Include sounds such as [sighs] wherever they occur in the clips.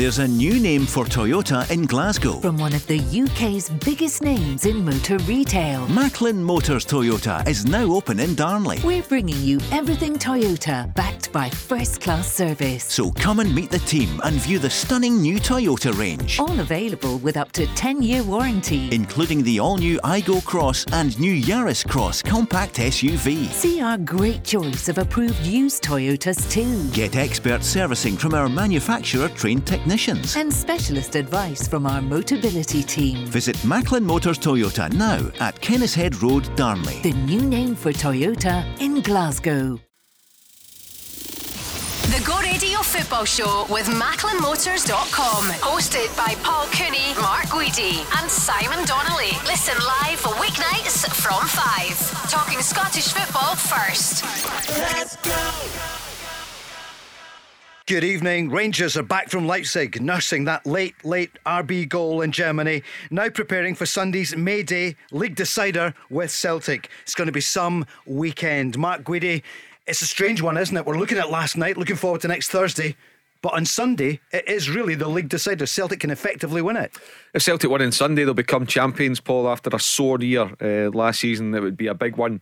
There's a new name for Toyota in Glasgow. From one of the UK's biggest names in motor retail. Macklin Motors Toyota is now open in Darnley. We're bringing you everything Toyota, backed by first class service. So come and meet the team and view the stunning new Toyota range. All available with up to 10 year warranty. Including the all new Aygo Cross and new Yaris Cross compact SUV. See our great choice of approved used Toyotas too. Get expert servicing from our manufacturer trained technicians. And specialist advice from our Motability team. Visit Macklin Motors Toyota now at Kennishead Road, Darnley. The new name for Toyota in Glasgow. The Go Radio Football Show with MacklinMotors.com. Hosted by Paul Cooney, Mark Guidi, and Simon Donnelly. Listen live weeknights from 5. Talking Scottish football first. Let's go. Good evening. Rangers are back from Leipzig, nursing that late, late RB goal in Germany. Now preparing for Sunday's May Day league decider with Celtic. It's going to be some weekend. Mark Guidi, it's a strange one, isn't it? We're looking at last night, looking forward to next Thursday. But on Sunday, it is really the league decider. Celtic can effectively win it. If Celtic win on Sunday, they'll become champions, Paul, after a sore year uh, last season. It would be a big one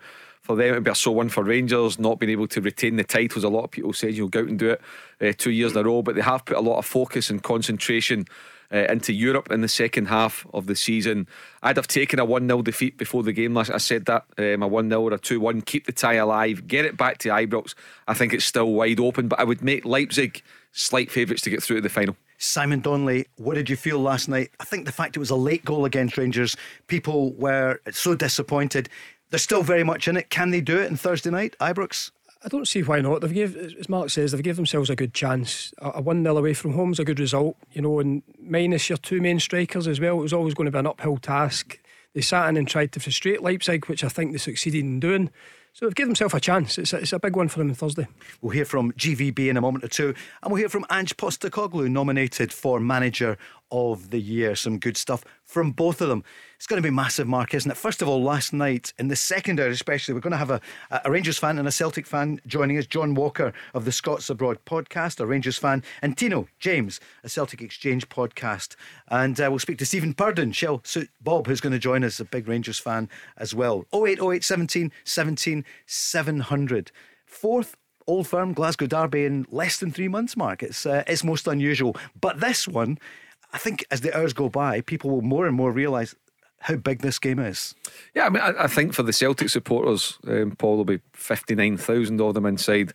for them. It'd be a sore one for Rangers, not being able to retain the titles. A lot of people said you'll go out and do it uh, two years in a row, but they have put a lot of focus and concentration. Uh, into Europe in the second half of the season. I'd have taken a 1 0 defeat before the game last. I said that um, a 1 0 or a 2 1, keep the tie alive, get it back to Ibrox. I think it's still wide open, but I would make Leipzig slight favourites to get through to the final. Simon Donnelly, what did you feel last night? I think the fact it was a late goal against Rangers, people were so disappointed. They're still very much in it. Can they do it on Thursday night, Ibrox? I don't see why not. They've give, as Mark says, they've given themselves a good chance. A one 0 away from home is a good result, you know, and minus your two main strikers as well. It was always going to be an uphill task. They sat in and tried to frustrate Leipzig, which I think they succeeded in doing. So they've given themselves a chance. It's a, it's a big one for them on Thursday. We'll hear from GVB in a moment or two, and we'll hear from Ange Postecoglou, nominated for Manager of the Year. Some good stuff from both of them. It's going to be massive, Mark, isn't it? First of all, last night in the secondary, especially, we're going to have a, a Rangers fan and a Celtic fan joining us. John Walker of the Scots Abroad podcast, a Rangers fan, and Tino James, a Celtic Exchange podcast. And uh, we'll speak to Stephen Purdon, Shell Suit Bob, who's going to join us, a big Rangers fan as well. 0808 17 17 700. Fourth Old Firm Glasgow Derby in less than three months, Mark. It's, uh, it's most unusual. But this one, I think as the hours go by, people will more and more realise how big this game is. Yeah, I mean, I, I think for the Celtic supporters, um, Paul, will be 59,000 of them inside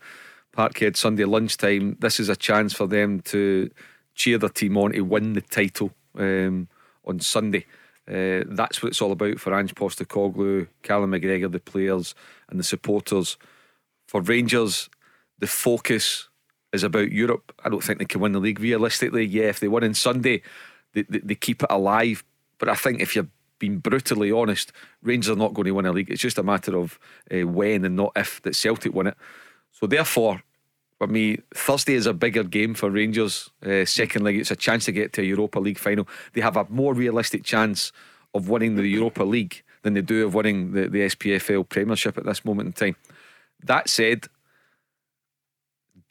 Parkhead Sunday lunchtime. This is a chance for them to cheer their team on to win the title um, on Sunday. Uh, that's what it's all about for Ange Postecoglou, Callum McGregor, the players and the supporters. For Rangers, the focus is about Europe. I don't think they can win the league realistically. Yeah, if they win on Sunday, they, they, they keep it alive. But I think if you're being brutally honest, Rangers are not going to win a league. It's just a matter of uh, when and not if that Celtic win it. So therefore, for me, Thursday is a bigger game for Rangers. Uh, second it's a chance to get to a Europa League final. They have a more realistic chance of winning the Europa League than they do of winning the, the SPFL Premiership at this moment in time. That said,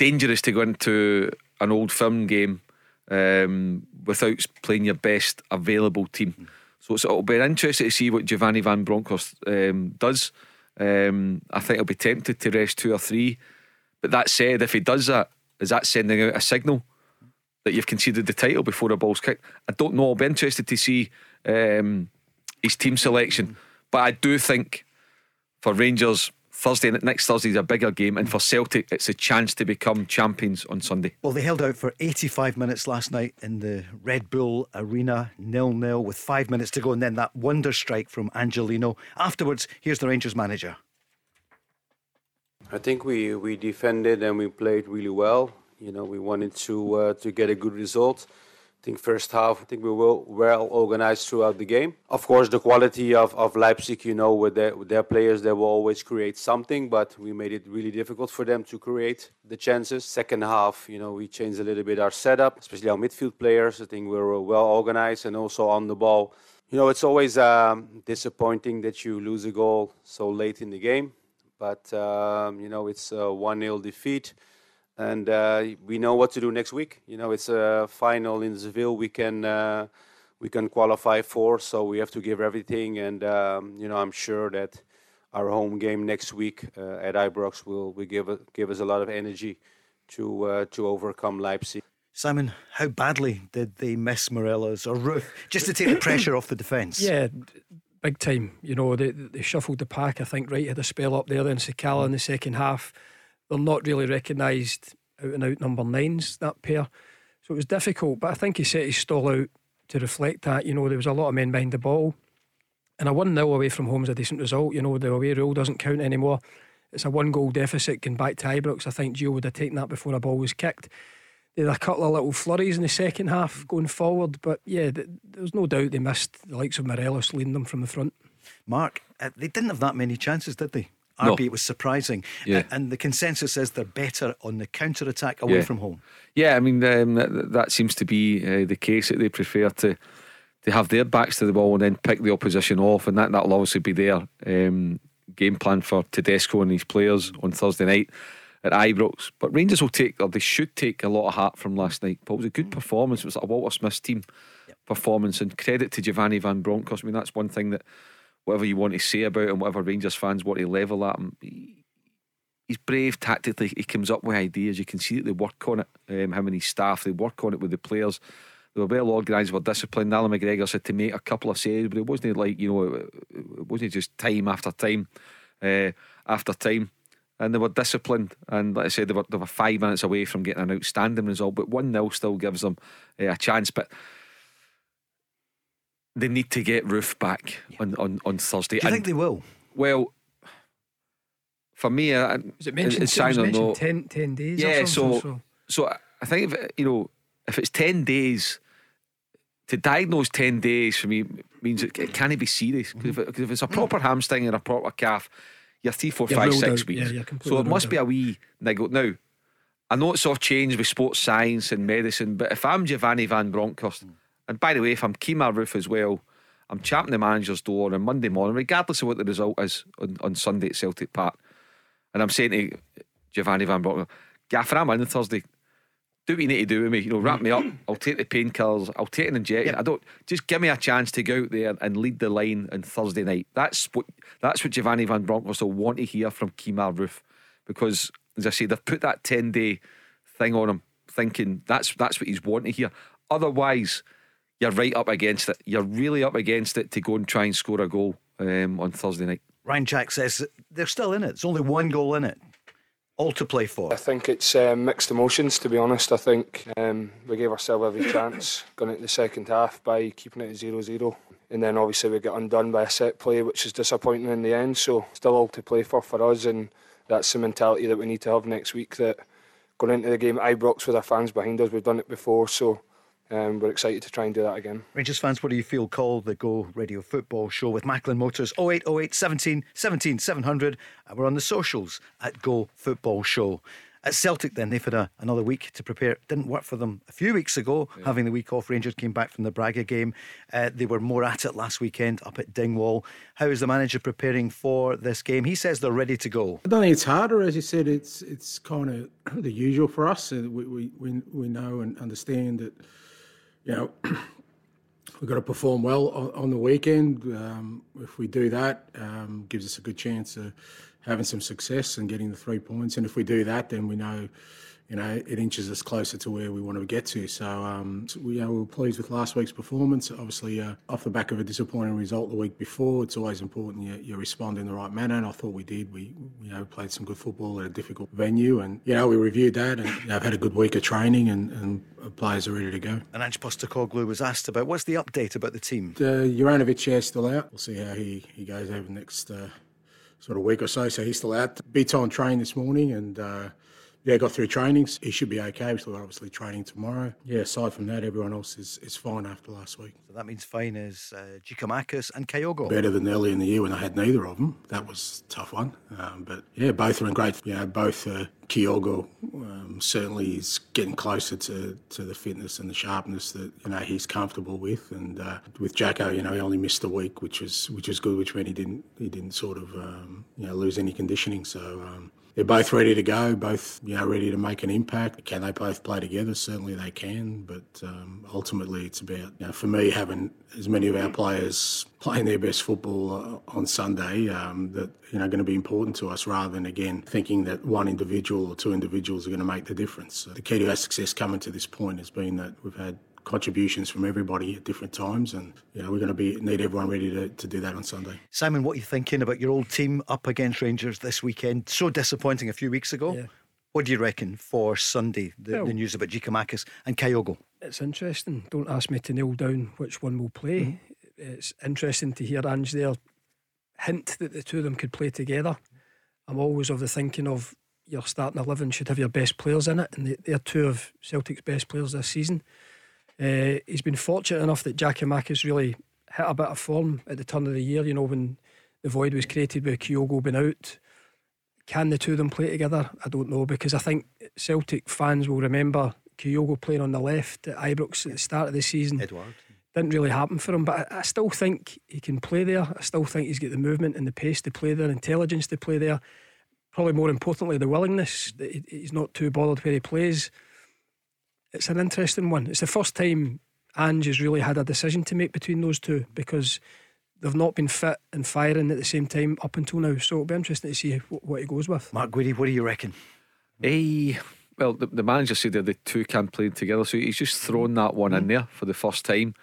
dangerous to go into an old firm game um, without playing your best available team. So it'll be interesting to see what Giovanni Van Bronckhorst um, does. Um, I think he'll be tempted to rest two or three. But that said, if he does that, is that sending out a signal that you've conceded the title before a ball's kicked? I don't know. I'll be interested to see um, his team selection. But I do think for Rangers, Thursday and next Thursday is a bigger game, and for Celtic, it's a chance to become champions on Sunday. Well, they held out for 85 minutes last night in the Red Bull Arena, nil nil, with five minutes to go, and then that wonder strike from Angelino. Afterwards, here's the Rangers manager. I think we, we defended and we played really well. You know, we wanted to uh, to get a good result. I think first half, I think we were well organized throughout the game. Of course, the quality of, of Leipzig, you know, with their, with their players, they will always create something, but we made it really difficult for them to create the chances. Second half, you know, we changed a little bit our setup, especially our midfield players. I think we were well organized and also on the ball. You know, it's always um, disappointing that you lose a goal so late in the game, but, um, you know, it's a 1 0 defeat. And uh, we know what to do next week. You know, it's a final in Seville. We can uh, we can qualify for, so we have to give everything. And um, you know, I'm sure that our home game next week uh, at Ibrox will, will give give us a lot of energy to uh, to overcome Leipzig. Simon, how badly did they miss Morelos or Roofe just to take the pressure off the defence? [coughs] Yeah, big time. You know, they, they shuffled the pack. I think right? had a spell up there, then Sakala in the second half. They're not really recognised out and out number nines, that pair. So it was difficult, but I think he set his stall out to reflect that. You know, there was a lot of men behind the ball. And a 1 0 away from home is a decent result. You know, the away rule doesn't count anymore. It's a one goal deficit going back to Ibrox. I think Gio would have taken that before a ball was kicked. They had a couple of little flurries in the second half going forward, but yeah, there's no doubt they missed the likes of Morelos leading them from the front. Mark, uh, they didn't have that many chances, did they? RB, no. it was surprising. Yeah. and the consensus is they're better on the counter attack away yeah. from home. Yeah, I mean, um, that, that, seems to be uh, the case that they prefer to to have their backs to the ball and then pick the opposition off, and that, that'll obviously be their um, game plan for Tedesco and his players on Thursday night at Ibrox. But Rangers will take, or they should take, a lot of heart from last night. But it was a good performance. It was a Walter Smith team yep. performance, and credit to Giovanni Van Bronckhorst. I mean, that's one thing that whatever you want to say about him, whatever Rangers fans want to level at him, he's brave tactically. He comes up with ideas. You can see that they work on it. Um, how many staff they work on it with the players. They were well organised, were disciplined. Alan McGregor said to make a couple of saves, but it wasn't like you know, it wasn't just time after time uh, after time. And they were disciplined, and like I said, they were, they were five minutes away from getting an outstanding result. But one 0 still gives them uh, a chance. But they need to get Roofe back yeah. on, on, on Thursday. Do you and, think they will? Well, for me, uh, is it mentioned, it's it was mentioned 10, 10 days? Yeah, so, so so I think if you know if it's ten days, to diagnose ten days for me means it, it can't be serious because if, if, it's a proper hamstring and a proper calf, you're three, four, you're five, six out. weeks. Yeah, so it must out. be a wee niggle. Now, I know it's all changed with sports science and medicine, but if I'm Giovanni Van Bronckhorst. Mm and by the way, if I'm Kemar Roofe as well, I'm chapping the manager's door on Monday morning, regardless of what the result is on, on Sunday at Celtic Park. And I'm saying to Giovanni Van Broek, Gaffer, I'm in Thursday. Do what you need to do with me. You know, wrap me up. I'll take the painkillers. I'll take an injection. I don't just give me a chance to go out there and lead the line on Thursday night. That's what that's what Giovanni Van Bronckhorst will want to hear from Kemar Roofe. Because as I say, they've put that ten day thing on him, thinking that's that's what he's wanting to hear. Otherwise, you're right up against it. You're really up against it to go and try and score a goal um, on Thursday night. Ryan Jack says they're still in it. It's only one goal in it. All to play for. I think it's um, mixed emotions, to be honest. I think um, we gave ourselves every chance going into the second half by keeping it at 0 0. And then obviously we get undone by a set play, which is disappointing in the end. So, still all to play for for us. And that's the mentality that we need to have next week. That going into the game at Ibrox with our fans behind us, we've done it before. So, um, we're excited to try and do that again. Rangers fans, what do you feel? Call the Go Radio Football Show with Macklin Motors 0808 17 17 700. And we're on the socials at Go Football Show. At Celtic, then, they've had a, another week to prepare. It didn't work for them a few weeks ago, yeah. having the week off. Rangers came back from the Braga game. Uh, they were more at it last weekend up at Dingwall. How is the manager preparing for this game? He says they're ready to go. I don't think it's harder, as you said. It's it's kind of [clears throat] the usual for us. We, we, we, we know and understand that you know, we've got to perform well on, on the weekend. Um, if we do that, um, gives us a good chance of having some success and getting the three points. And if we do that, then we know you know, it inches us closer to where we want to get to. So, um, so we, you know, we were pleased with last week's performance. Obviously, uh, off the back of a disappointing result the week before, it's always important you, you respond in the right manner, and I thought we did. We, you know, played some good football at a difficult venue, and you know, we reviewed that, and you know, I've had a good week of training, and, and players are ready to go. And Ange Postecoglou was asked about what's the update about the team. Uh, Juranovic is still out. We'll see how he, he goes over the next. Uh, sort of week or so, so he's still out. Beats on train this morning, and uh, yeah, got through trainings. He should be okay. We're obviously training tomorrow. Yeah, aside from that, everyone else is, is fine after last week. So that means fine is uh, Giakoumakis and Kyogo. Better than early in the year when I had neither of them. That was a tough one. Um, but yeah, both are in great. You know, both uh, Kyogo um, certainly is getting closer to, to the fitness and the sharpness that you know he's comfortable with. And uh, with Jacko, you know, he only missed a week, which was which was good, which meant he didn't he didn't sort of um, you know lose any conditioning. So. They're both ready to go, both you know ready to make an impact. Can they both play together? Certainly they can, but um, ultimately it's about you know, for me having as many of our players playing their best football uh, on Sunday um, that you know going to be important to us, rather than again thinking that one individual or two individuals are going to make the difference. The key to our success coming to this point has been that we've had contributions from everybody at different times, and you know we're going to be need everyone ready to, to do that on Sunday. Simon, what are you thinking about your old team up against Rangers this weekend? So disappointing a few weeks ago. Yeah. What do you reckon for Sunday? The, Well- the news about Giakoumakis and Kyogo. It's interesting. Don't ask me to nail down which one will play. Mm-hmm. It's interesting to hear Ange there hint that the two of them could play together. I'm always of the thinking of your starting 11 should have your best players in it, and they're two of Celtic's best players this season. Uh, he's been fortunate enough that Jackie Mack has really hit a bit of form at the turn of the year, you know, when the void was created with Kyogo being out. Can the two of them play together? I don't know because I think Celtic fans will remember Kyogo playing on the left at Ibrox at the start of the season. Edward. Didn't really happen for him, but I, I still think he can play there. I still think he's got the movement and the pace to play there, intelligence to play there. Probably more importantly, the willingness that he, he's not too bothered where he plays. It's an interesting one. It's the first time Ange has really had a decision to make between those two because they've not been fit and firing at the same time up until now. So it'll be interesting to see what, what he goes with. Mark Guidi, what do you reckon? Eh, well, the, the manager said that the two can play together, so he's just thrown that one in there for the first time.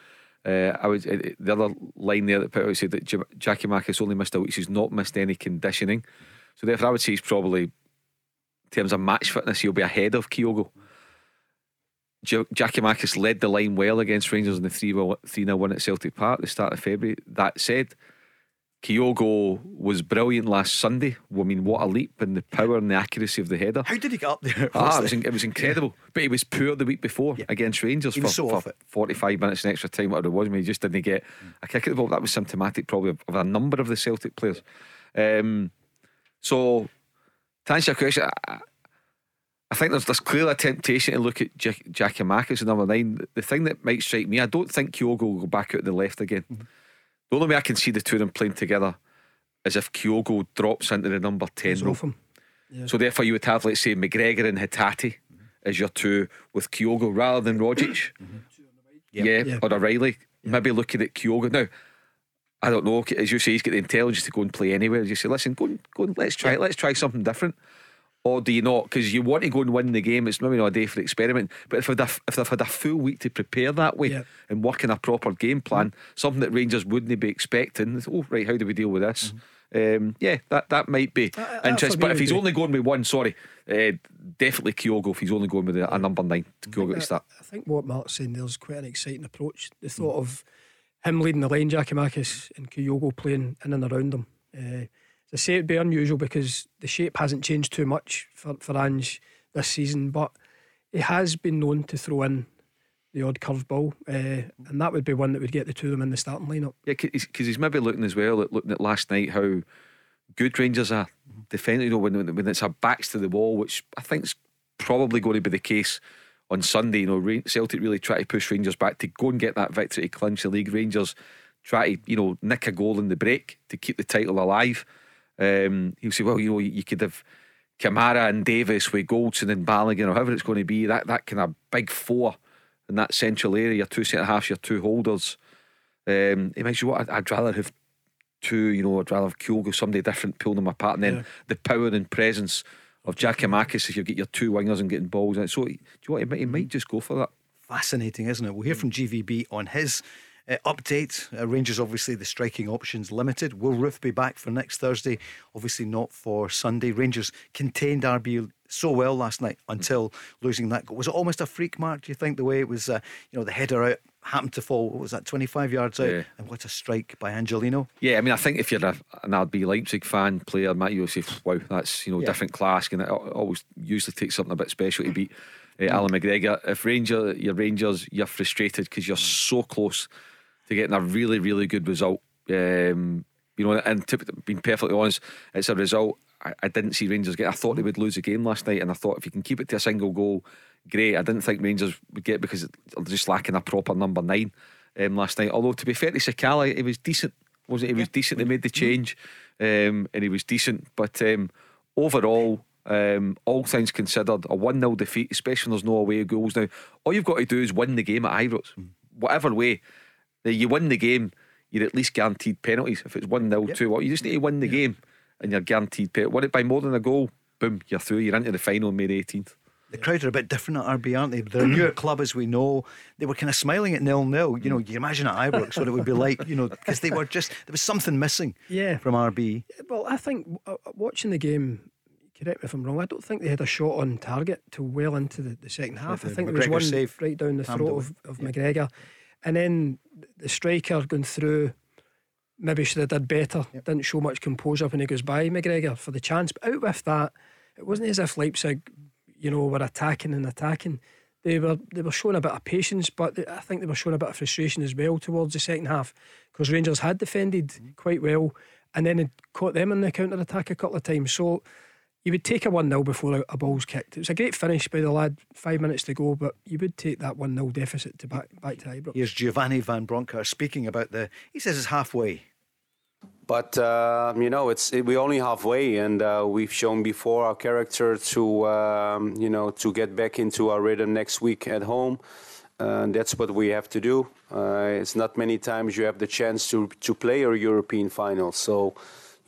Uh, I would uh, the other line there that put out said that J- Jackie has only missed a week. He's not missed any conditioning, so therefore I would say he's probably in terms of match fitness he'll be ahead of Kyogo. J- Giakoumakis led the line well against Rangers in the 3 0 win at Celtic Park at the start of February. That said, Kyogo was brilliant last Sunday. I mean, what a leap in the power and the accuracy of the header. How did he get up there? Ah, it was, it was incredible. But he was poor the week before against Rangers He for, so for off it. 45 minutes in extra time, whatever it was. I mean, he just didn't get a kick at the ball. That was symptomatic, probably, of, of a number of the Celtic players. Um, so, to answer your question, I, I think there's, this clear temptation to look at Jack, Giakoumakis at number nine. The thing that might strike me, I don't think Kyogo will go back out the left again. Mm-hmm. The only way I can see the two of them playing together is if Kyogo drops into the number 10 He's role. Yeah. So therefore, you would have, let's say, McGregor and Hatate as your two with Kyogo rather than Rogic. Yeah, Yeah. or O'Riley. Maybe looking at Kyogo now. I don't know. As you say, he's got the intelligence to go and play anywhere. You say, listen, go and, go and let's try it. Let's try something different. Or do you not? Because you want to go and win the game. It's maybe not a day for experiment. But if they've, had a- if they've had a full week to prepare that way Yeah. and work in a proper game plan, something that Rangers wouldn't be expecting. Oh, right, how do we deal with this? Um, yeah, that, that might be That- that interesting. But if he's be- only going with one, sorry, uh, definitely Kyogo. If he's only going with a, a number nine, Kyogo to start. I think what Mark's saying there's quite an exciting approach. The thought of him leading the line, Giakoumakis and Kyogo playing in and around him. Uh, I say, it'd be unusual because the shape hasn't changed too much for, for Ange this season, but he has been known to throw in the odd curveball, uh, and that would be one that would get the two of them in the starting lineup. Yeah, because he's maybe looking as well at looking at last night how good Rangers are defending. You know, when, when it's a backs to the wall, which I think's probably going to be the case on Sunday. You know, Celtic really try to push Rangers back to go and get that victory to clinch the league. Rangers try to you know nick a goal in the break to keep the title alive. Um, he'll say, well, you know, you, could have Kamara and Davis with Goldson and Balogun or however it's going to be. That that kind of big four in that central area, your two centre halves, your two holders. Um, it makes you what I'd, I'd rather have two, you know, I'd rather have Kyogo, somebody different, pulling them apart, and then Yeah. the power and presence of Giakoumakis if you get your two wingers and getting balls in. So, do you know what? He might, he might just go for that. Fascinating, isn't it? We'll hear from GVB on his uh, update. Uh, Rangers, obviously, the striking options limited. Will Roofe be back for next Thursday? Obviously, not for Sunday. Rangers contained RB so well last night until losing that goal. Was it almost a freak mark, do you think, the way it was, uh, you know, the header out happened to fall, what was that, 25 yards out? Yeah. And what a strike by Angelino. Yeah, I mean, I think if you're a, an RB Leipzig fan player, Matt, you'll say, wow, that's you know Yeah. different class, and it al- always usually takes something a bit special to beat uh, Alan McGregor. If Ranger, you're Rangers, you're frustrated because you're so close to getting a really, really good result. Um, you know, and to be- being perfectly honest, it's a result I, I didn't see Rangers get. I thought they would lose the game last night, and I thought if you can keep it to a single goal, great. I didn't think Rangers would get because they're just lacking a proper number nine um, last night. Although to be fair to Sakala, he was decent. Was it? He was decent. They made the change, um, and he was decent. But um, overall, Um, all things considered, a 1 0 defeat, especially when there's no away goals now, all you've got to do is win the game at Ibrox. Whatever way. Now, you win the game, you're at least guaranteed penalties. If it's 1 0, 2 1, you just need to win the game and you're guaranteed penalties. Win it by more than a goal, boom, you're through. You're into the final on May the 18th. The crowd are a bit different at RB, aren't they? They're a newer club, as we know. They were kind of smiling at nil nil. You know, you imagine at Ibrox what it would be like, you know, because they were just, there was something missing Yeah. from RB. Well, I think uh, uh, watching the game, correct me if I'm wrong, I don't think they had a shot on target till well into the, the second half. I the think there was one save right down the throat away. of, of McGregor. And then the striker going through, maybe should have did better. Didn't show much composure when he goes by McGregor for the chance. But out with that, it wasn't as if Leipzig, you know, were attacking and attacking. They were they were showing a bit of patience, but they, I think they were showing a bit of frustration as well towards the second half because Rangers had defended mm-hmm. quite well and then had caught them in the counter attack a couple of times. So you would take a 1 0 before a, a ball's kicked. It was a great finish by the lad, five minutes to go, but you would take that 1 0 deficit to back, back to Ibrox. Here's Giovanni Van Bronckhorst speaking about the, he says it's halfway. But uh, you know, it's it, we're only halfway, and uh, we've shown before our character to um, you know to get back into our rhythm next week at home. And that's what we have to do. Uh, it's not many times you have the chance to to play a European final, so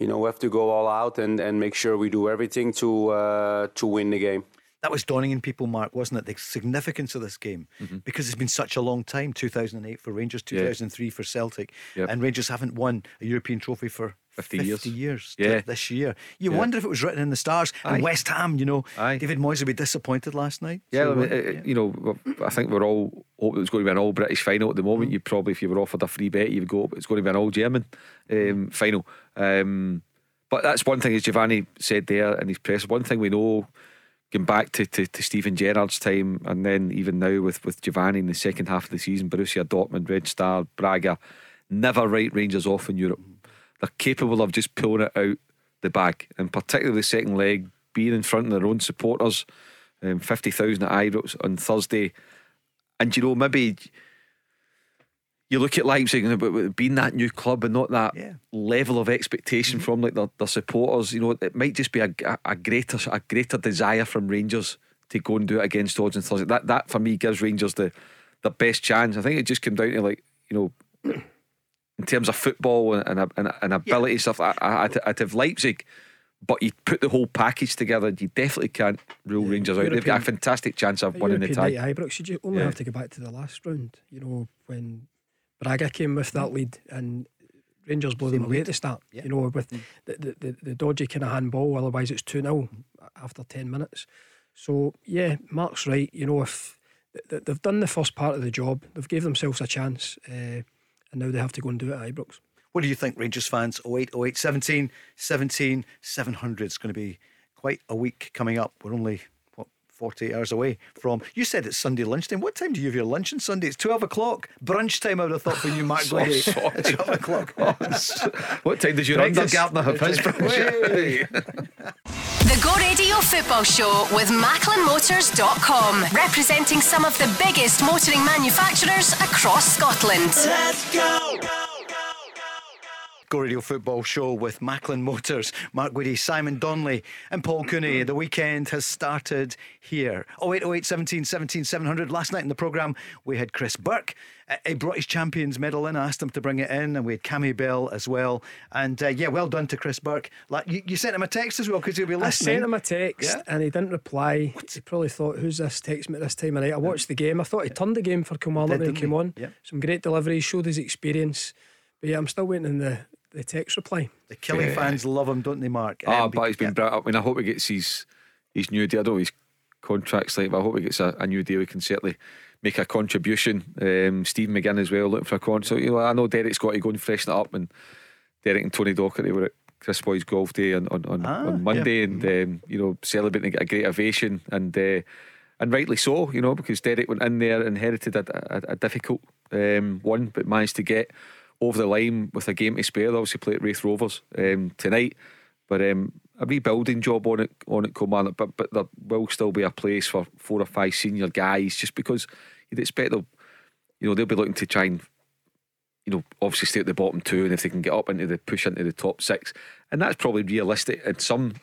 you know we have to go all out and, and make sure we do everything to uh, to win the game. That was dawning in people, Mark, wasn't it? The significance of this game because it's been such a long time 2008 for Rangers, Yeah. 2003 for Celtic, Yep. and Rangers haven't won a European trophy for 50 years, years. Yeah. this year. You Yeah. wonder if it was written in the stars. Aye. And West Ham, you know, Aye. David Moyes would be disappointed last night. Yeah, So, I mean, uh, it- it- you know, I think we're all hoping it was going to be an all British final at the moment. You probably, if you were offered a free bet, you'd go, it's going to be an all German um, final. Um, but that's one thing, as Giovanni said there in his press. One thing we know, going back to, to, to Steven Gerrard's time, and then even now with, with Giovanni in the second half of the season, Borussia Dortmund, Red Star, Braga, never write Rangers off in Europe. They're capable of just pulling it out the bag, and particularly the second leg, being in front of their own supporters, um, 50,000 at Ibrox on Thursday. And you know, maybe you look at Leipzig and being that new club and not that Yeah. level of expectation from like their, their supporters. You know, it might just be a, a greater a greater desire from Rangers to go and do it against odds on Thursday. That that for me gives Rangers the the best chance. I think it just came down to like you know, in terms of football and and, and, and ability stuff. I, I, I'd, I'd have Leipzig. But you put the whole package together, you definitely can't rule Rangers out. They've got a fantastic chance of At winning the European tie. night at Ibrox, you only Yeah. have to go back to the last round, you know, when Braga came with that lead and Rangers blew them away at the start, Yeah. you know, with the, the, the, the dodgy kind of handball, otherwise it's 2 0 after 10 minutes. So, yeah, Mark's right, you know, if th- th- they've done the first part of the job, they've gave themselves a chance, uh, and now they have to go and do it at Ibrox. What do you think, Rangers fans? 08, 08, 17, 17, 700. It's going to be quite a week coming up. We're only, 48 hours away from. You said it's Sunday lunchtime. What time do you have your lunch on Sunday? It's 12 o'clock. Brunch time, I would have thought for you, Mark Glady. [laughs] sorry. [laughs] It's 12 o'clock. [laughs] what time does your Breakfast. Undergartner have his brunch? The Go Radio Football Show with MacklinMotors.com, representing some of the biggest motoring manufacturers across Scotland. Let's Go Radio Football Show with Macklin Motors, Mark Guidi, Simon Donnelly, and Paul Cooney. The weekend has started here. 08, 08, 17, 17, 700. Last night in the programme, we had Chris Burke. Uh, He brought his Champions medal in. I asked him to bring it in, and we had Cammy Bell as well. And uh, yeah, well done to Chris Burke. Like, you, you sent him a text as well because he'll be listening. I sent him a text Yeah. and he didn't reply. He probably thought, who's this text me at this time of night? I watched the game. I thought he turned the game for Kilmarnock when he came he? on. Yeah. Some great deliveries, showed his experience. But yeah, I'm still waiting in the, the text reply. The Killy fans love him, don't they, Mark? Ah, Um, but he's been brought up. I mean, I hope he gets his his new deal. I don't know his contract's like, but I hope he gets a, a new deal. He can certainly make a contribution. Um, Steve McGinn as well, looking for a con. So you know, I know Derek's got to go and freshen it up, and Derek and Tony Docherty were at Kris Boyd's golf day on on, on, Ah, on Monday, and um, you know, celebrating a great ovation, and uh, and rightly so, you know, because Derek went in there, inherited a, a, a difficult um, one, but managed to get over the line with a game to spare. They obviously play at Raith Rovers um, tonight, but um, a rebuilding job on it on it, Kilmarnock. But but there will still be a place for four or five senior guys, just because you'd expect they'll, you know, they'll be looking to try and, you know, obviously stay at the bottom two, and if they can get up into the push into the top six, and that's probably realistic in some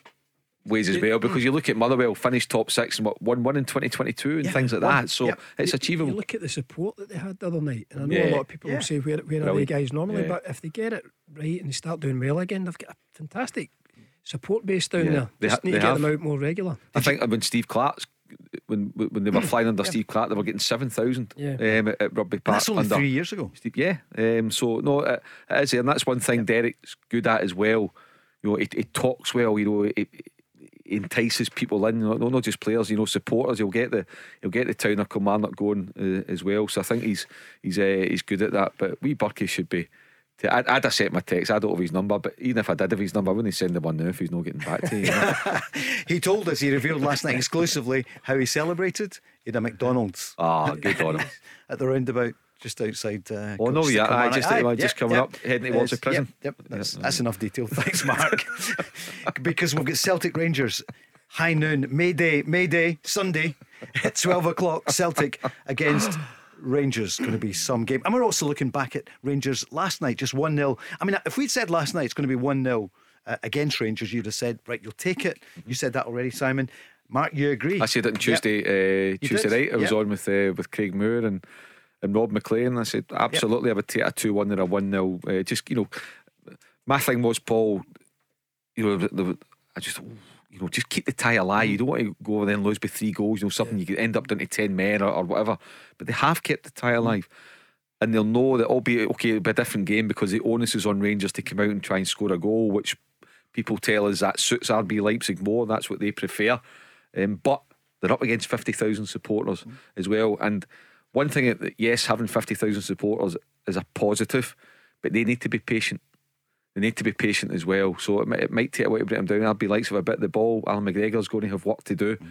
ways as well because you look at Motherwell finished top six and what one one in 2022 and Yeah, things like one. that. So Yep. it's You- achievable. You look at the support that they had the other night, and I know Yeah. a lot of people Yeah. will say, "Where, where are they guys normally?" Yeah. But if they get it right and they start doing well again, they've got a fantastic support base down Yeah. there. They Just ha- need they to get have. them out more regular. I think when Steve Clarke's when when they were flying under Steve Clarke, they were getting seven thousand Yeah. um, at, at Rugby And Park. that's only under three years ago. Steve, yeah. Um, so no, it, it is, and that's one thing Derek's good at as well. You know, he, he talks well. You know, he, he entices people in. Know, not just players. You know, supporters. He'll get the he'll get the town of Kilmarnock going uh, as well. So I think he's he's uh, he's good at that. But we Burkey should be. I'd, I'd have sent my text. I don't have his number, but even if I did have his number, I wouldn't send the one now if he's not getting back to you. you? [laughs] He told us, he revealed last night exclusively how he celebrated. He had a McDonald's Ah, good on him. [laughs] at the roundabout just outside. Uh, Oh, no, yeah, I just- I, just coming up, heading towards the prison. Yep, yep, that's, Yeah. that's enough detail. [laughs] Thanks, Mark. [laughs] because we've got Celtic Rangers, high noon, May Day, May Day, Sunday at 12 o'clock, Celtic against. Rangers going to be some game. And we're also looking back at Rangers last night, just 1 0. I mean, if we'd said last night it's going to be 1 0 uh, against Rangers, you'd have said, right, you'll take it. You said that already, Simon. Mark, you agree? I said it on Yep. Tuesday, uh, Tuesday did? night. I was Yep. on with uh, with Craig Moore and and Rob McLean. I said absolutely, I would take a two one or a one 0 uh, Just you know, my thing was Paul. You know, the, the, I just you know just keep the tie alive. You don't want to go over there and lose by three goals. You know, something you could end up down to ten men or, or whatever. But they have kept the tie alive. And they'll know that, albeit okay, it'll be a different game because the onus is on Rangers to come out and try and score a goal, which people tell us that suits RB Leipzig more. That's what they prefer. Um, but they're up against 50,000 supporters as well. And one thing, that yes, having 50,000 supporters is a positive, but they need to be patient. They need to be patient as well. So it might, it might take a while to break them down. RB likes of a bit of the ball. Alan McGregor's going to have work to do. Mm-hmm.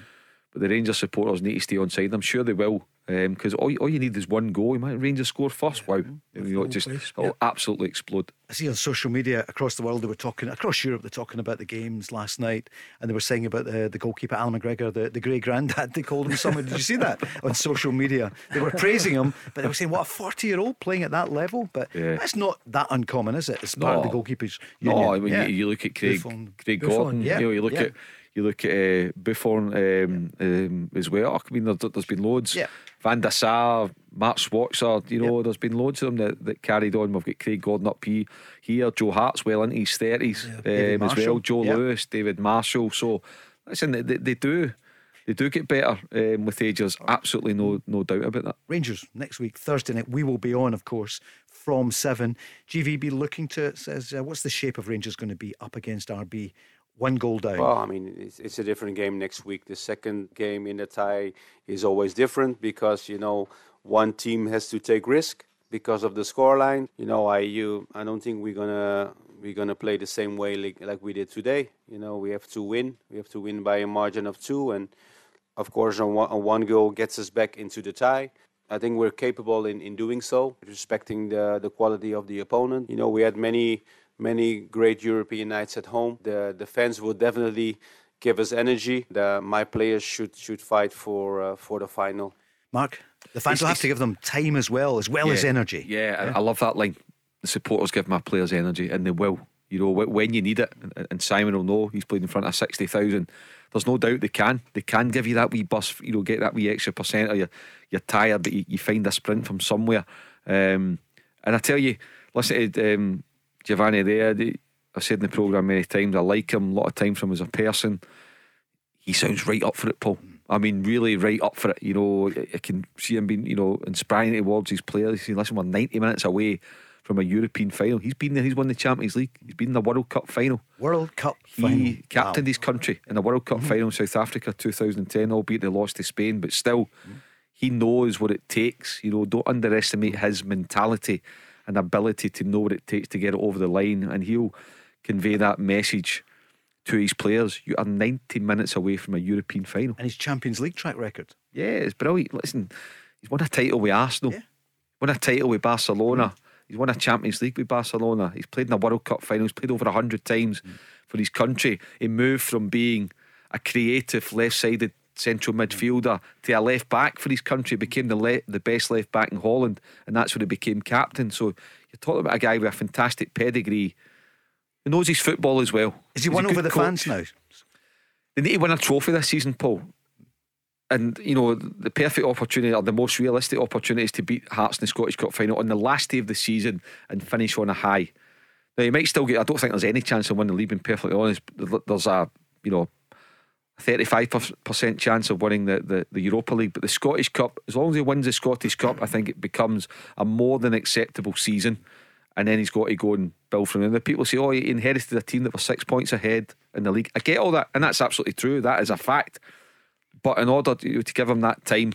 But the Rangers supporters need to stay on side. I'm sure they will. Um, because all, you- all you need is one goal. You might Rangers score first. Wow. You know, it just place. it'll absolutely explode. I see on social media across the world they were talking across Europe they're talking about the games last night and they were saying about the, the goalkeeper Alan McGregor the, the grey granddad they called him someone did you see that [laughs] on social media they were praising him but they were saying what a 40 year old playing at that level but Yeah. that's not that uncommon is it it's part of the No. goalkeepers No, union. I mean Yeah. you, you look at Craig, Buffon. Craig Buffon, Gordon. yeah, You know, you look yeah. at you look at uh, Buffon um, um, as well. I mean, there, there's been loads. Yeah. Van der Sar, Mark Schwarzer. You know, Yeah. there's been loads of them that, that carried on. We've got Craig Gordon up here. Here, Joe Hart's well into his thirties David um, as well. Joe Yeah. Lewis, David Marshall. So listen, they, they, they do. They do get better um, with age. There's absolutely no no doubt about that. Rangers next week Thursday night we will be on of course from 7 GVB looking to says uh, what's the shape of Rangers going to be up against RB one goal down Well, I mean, it's, it's a different game next week. The second game in the tie is always different because you know one team has to take risk because of the scoreline. You know, I you I don't think we're gonna we're gonna play the same way like, like we did today. You know, we have to win. We have to win by a margin of two, and of course, on one, on one goal gets us back into the tie. I think we're capable in, in doing so, respecting the, the quality of the opponent. You know, we had many many great European nights at home. The the fans will definitely give us energy. The, my players should should fight for uh, for the final. Mark the fans It's- will have to give them time as well as well as energy Yeah, I I love that line. The supporters give my players energy, and they will. You know, wh- when you need it, and- and Simon will know he's played in front of sixty thousand. There's no doubt they can. They can give you that wee bus. You know, get that wee extra percent, or you're you're tired, but you, you find a sprint from somewhere. Um, and I tell you, listen to um, Giovanni there. I've said in the program many times. I like him a lot of times from as a person he sounds right up for it, Paul. I mean, really right up for it. You know, I can see him being, you know, inspiring towards his players. He's listen, we're 90 minutes away from a European final. He's been there, he's won the Champions League, he's been in the World Cup final. World Cup He final Mm-hmm. captained his country in the World Cup final in South Africa 2010, albeit they lost to Spain, but still, Mm-hmm. he knows what it takes. You know, don't underestimate his mentality and ability to know what it takes to get it over the line, and he'll convey that message to his players. You are 90 minutes away from a European final. and his Champions League track record Yeah, it's brilliant. Listen, he's won a title with Arsenal, Yeah. won a title with Barcelona. Mm. He's won a Champions League with Barcelona. He's played in the World Cup final. He's played over 100 times mm. for his country. He moved from being a creative left sided central midfielder to a left back for his country, became the, le- the best left back in Holland, and that's when he became captain. So you're talking about a guy with a fantastic pedigree who knows his football as well. is he He's won over the coach. fans now they need to win a trophy this season, Paul. And you know the perfect opportunity or the most realistic opportunity is to beat Hearts in the Scottish Cup final on the last day of the season and finish on a high. Now you might still get. I don't think there's any chance of winning the league. Being perfectly honest, there's a you know. 35% chance of winning the, the, the Europa League, but the Scottish Cup, as long as he wins the Scottish Cup, I think it becomes a more than acceptable season. And then he's got to go and build from there. The people say, oh, he inherited a team that was six points ahead in the league. I get all that, and that's absolutely true. That is a fact. But in order to, to give him that time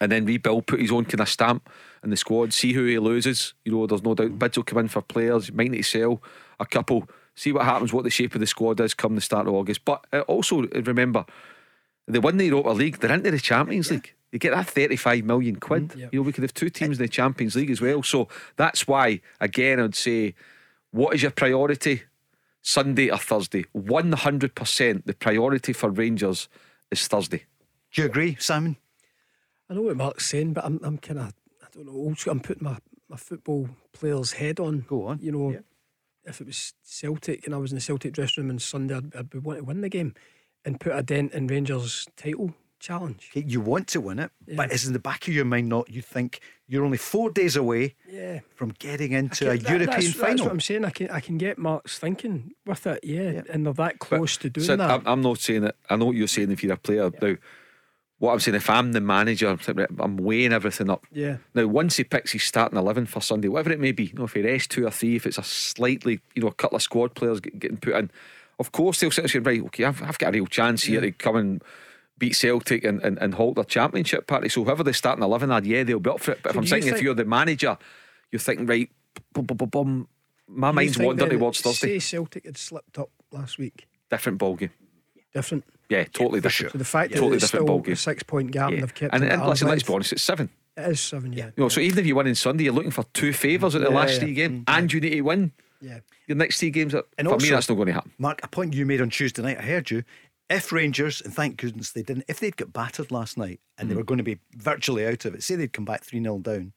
and then rebuild, put his own kind of stamp in the squad, see who he loses. You know, there's no doubt mm-hmm. bids will come in for players. You might need to sell a couple, see what happens, what the shape of the squad is come the start of August. But uh, also remember, they win the Europa League, they're into the Champions yeah. League. You get that 35 million quid. Mm, You know, we could have two teams in the Champions League as well. So that's why, again, I'd say, what is your priority? Sunday or Thursday? 100% the priority for Rangers is Thursday. Do you agree, Simon? I know what Mark's saying, but I'm, I'm kind of, I don't know, I'm putting my, my football player's head on. Go on. You know, yeah. If it was Celtic and I was in the Celtic dressing room on Sunday, I'd, I'd want to win the game and put a dent in Rangers' title challenge. Okay, you want to win it, yeah. but is in the back of your mind not you think you're only four days away yeah. from getting into a that, European that's, final? That's what I'm saying. I can I can get Mark's thinking with it, yeah, yeah. and they're that close but, to doing so that. I'm, not saying it. I know what you're saying if you're a player now. What I'm saying, if I'm the manager, I'm weighing everything up. Yeah. Now, once he picks his starting eleven for Sunday, whatever it may be, you know, if he rests two or three, if it's a slightly, you know, a couple of squad players getting put in, of course they'll sit and say, right, okay, I've, I've got a real chance here to come and beat Celtic and, and, and hold their championship party. So whoever they start in 11 are, yeah, they'll be up for it. But so if I'm thinking, think, if you're the manager, you're thinking, right, bum, bum, bum, my mind's wandering towards Thursday. Say Celtic had slipped up last week. Different ballgame. Different. Yeah, totally yeah, different. Sure. So the fact yeah. that totally different ball game. A six point gap yeah. and they've kept and, and listen, let's be honest, it's seven. It is seven, yeah. You know, so even if you win in Sunday, you're looking for two favours at the last three games, mm-hmm. and you need to win. Yeah. Your next three games, are, and for also, me, that's not going to happen. Mark, a point you made on Tuesday night, I heard you. If Rangers, and thank goodness they didn't, if they'd got battered last night and mm. they were going to be virtually out of it, say they'd come back 3 0 down,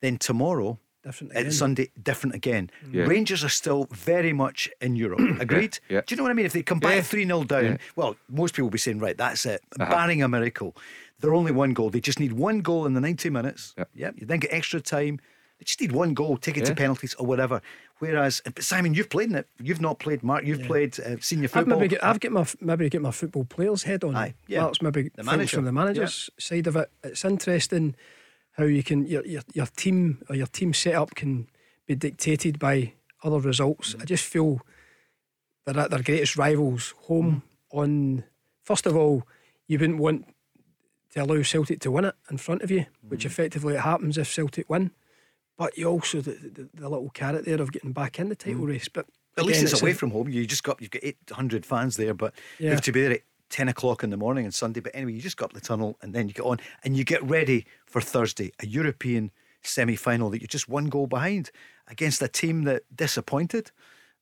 then tomorrow different again. Sunday, different again. Yeah. Rangers are still very much in Europe. [coughs] Agreed? Yeah. Do you know what I mean? If they come back 3 yeah. 0 down, yeah. well, most people will be saying, right, that's it. Uh-huh. Barring a miracle, they're only one goal. They just need one goal in the 90 minutes. Yeah. yeah. You then get extra time. They just need one goal, take it yeah. to penalties or whatever. Whereas, Simon, you've played in it. You've not played, Mark. You've yeah. played uh, senior football. I've maybe, get, I've get my maybe get my football players head on. Aye, yeah. That's maybe the manager. from the manager's yeah. side of it. It's interesting how you can your, your your team or your team setup can be dictated by other results. Mm. I just feel they're at their greatest rivals home mm. on. First of all, you wouldn't want to allow Celtic to win it in front of you, mm. which effectively it happens if Celtic win. But you also the, the, the, little carrot there of getting back in the title mm. race. But at again, least it's, it's away a, from home. You just got you've got eight hundred fans there, but yeah. you have to be there at ten o'clock in the morning on Sunday. But anyway, you just got up the tunnel and then you get on and you get ready for Thursday, a European semi final that you're just one goal behind against a team that disappointed.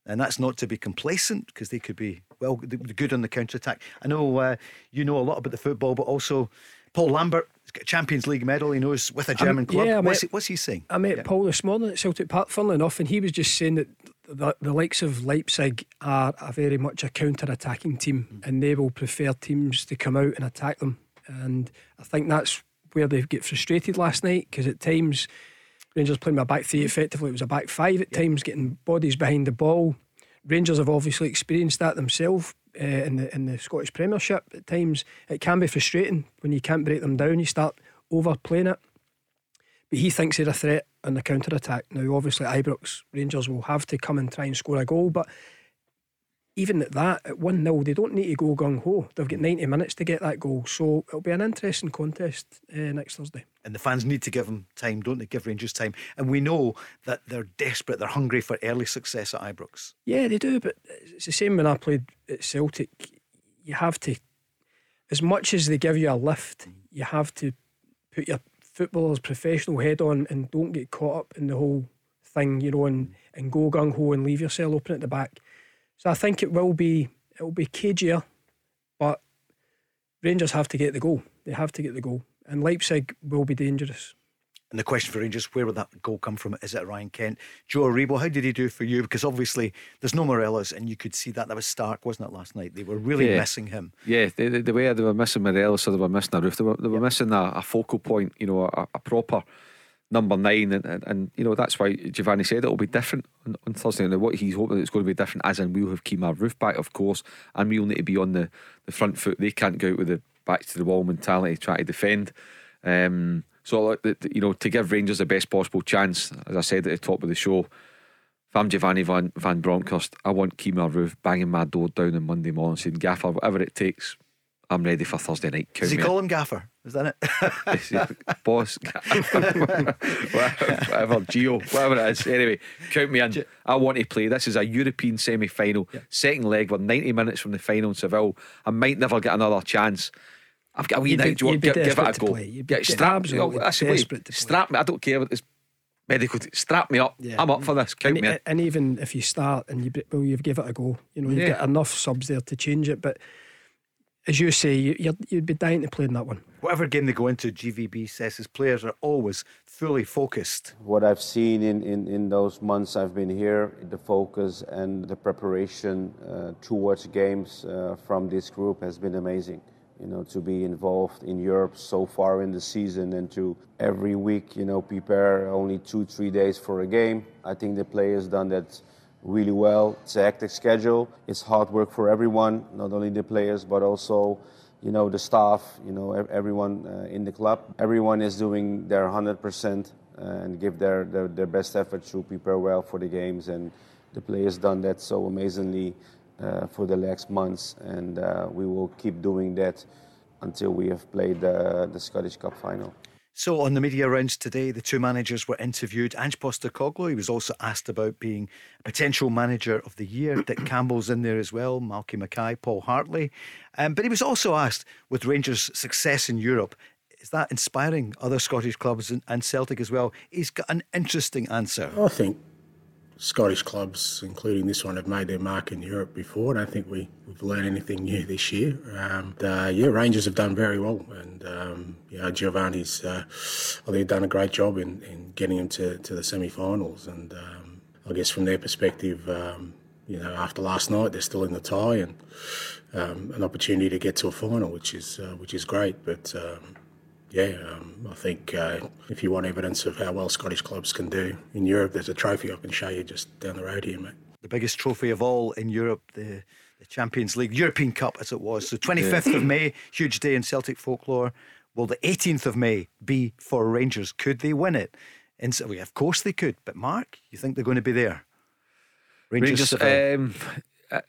And that's not to be complacent because they could be well good on the counter attack. I know uh, you know a lot about the football, but also Paul Lambert Champions League medal. He knows with a German um, club. Yeah, what's, met, he, what's, he, saying? I met yeah. Paul this morning at Celtic Park, funnily enough, and he was just saying that the, the likes of Leipzig are a very much a counter attacking team mm. and they will prefer teams to come out and attack them. And I think that's where they get frustrated last night because at times Rangers playing a back three effectively, it was a back five at yeah. times, getting bodies behind the ball. Rangers have obviously experienced that themselves uh, in the in the Scottish Premiership. At times, it can be frustrating when you can't break them down. You start overplaying it. But he thinks they're a threat on the counter attack. Now, obviously, Ibrox Rangers will have to come and try and score a goal, but even at that, at 1 0, they don't need to go gung ho. They've got 90 minutes to get that goal. So it'll be an interesting contest uh, next Thursday. And the fans need to give them time, don't they? Give Rangers time. And we know that they're desperate, they're hungry for early success at Ibrox. Yeah, they do. But it's the same when I played at Celtic. You have to, as much as they give you a lift, you have to put your footballer's professional head on and don't get caught up in the whole thing, you know, and, and go gung ho and leave yourself open at the back. So I think it will be it will be cagier, but Rangers have to get the goal. They have to get the goal, and Leipzig will be dangerous. And the question for Rangers, where would that goal come from? Is it Ryan Kent? Joe Aribo, how did he do for you? Because obviously there's no Morelos, and you could see that. That was stark, wasn't it, last night? They were really Yeah. missing him. Yeah, the, the, the way they were missing Morelos, or they were missing a Roofe, they were, they were missing a, a focal point, you know, a, a proper number nine. And, and, and, you know, that's why Giovanni said it'll be different on, on Thursday. And what he's hoping it's going to be different, as in we'll have Kemar Roofe back, of course, and we'll need to be on the, the front foot. They can't go out with the back to the wall mentality, try to defend. Um, so, you know, to give Rangers the best possible chance, as I said at the top of the show, if I'm Giovanni Van, Van Bronckhorst, I want Kemar Roofe banging my door down on Monday morning saying, Gaffer, whatever it takes, I'm ready for Thursday night. Count Does he call him Gaffer? Is that it? [laughs] boss, [laughs] whatever, whatever, Geo, whatever it is. Anyway, count me in. I want to play. This is a European semi final, second leg. We're 90 minutes from the final in Seville. I might never get another chance. I've got a wee You'd night. be- Do you want you'd give, give it a go? play. You'd be Get strap, absolutely that's desperate. Strap me. I don't care what this medical. Strap me up. Yeah. I'm up for this. Count and, me in. and even if you start and you well, you've give it a go. You know, you've Yeah. got enough subs there to change it. But as you say, you, you'd, you'd be dying to play in that one. Whatever game they go into, GVB says his players are always fully focused. What I've seen in, in, in those months I've been here, the focus and the preparation uh, towards games uh, from this group has been amazing. You know, to be involved in Europe so far in the season and to every week, you know, prepare only two, three days for a game. I think the players done that really well. It's a hectic schedule. It's hard work for everyone, not only the players, but also you know the staff, you know everyone uh, in the club. Everyone is doing their 100% and give their, their, their best effort to prepare well for the games. And the players done that so amazingly uh, for the last months, and uh, we will keep doing that until we have played the, the Scottish Cup final. So, on the media rounds today, the two managers were interviewed. Ange Postecoglou, he was also asked about being a potential manager of the year. Dick [clears throat] Campbell's in there as well, Malky Mackay, Paul Hartley. Um, but he was also asked, with Rangers' success in Europe, is that inspiring other Scottish clubs and, and Celtic as well? He's got an interesting answer. I think Scottish clubs, including this one, have made their mark in Europe before. I don't think we, we've learned anything new this year. Um, uh, yeah, Rangers have done very well, and um, you know, Giovanni's, uh, think, done a great job in, in getting them to, to the semi-finals. And um, I guess from their perspective, um, you know, after last night, they're still in the tie and um, an opportunity to get to a final, which is uh, which is great. But um, yeah, um, I think uh, if you want evidence of how well Scottish clubs can do in Europe, there's a trophy I can show you just down the road here, mate. The biggest trophy of all in Europe, the, the Champions League, European Cup as it was. So, 25th of May, huge day in Celtic folklore. Will the 18th of May be for Rangers? Could they win it? And so, well, of course they could. But Mark, you think they're going to be there? Rangers, Seville. um, uh,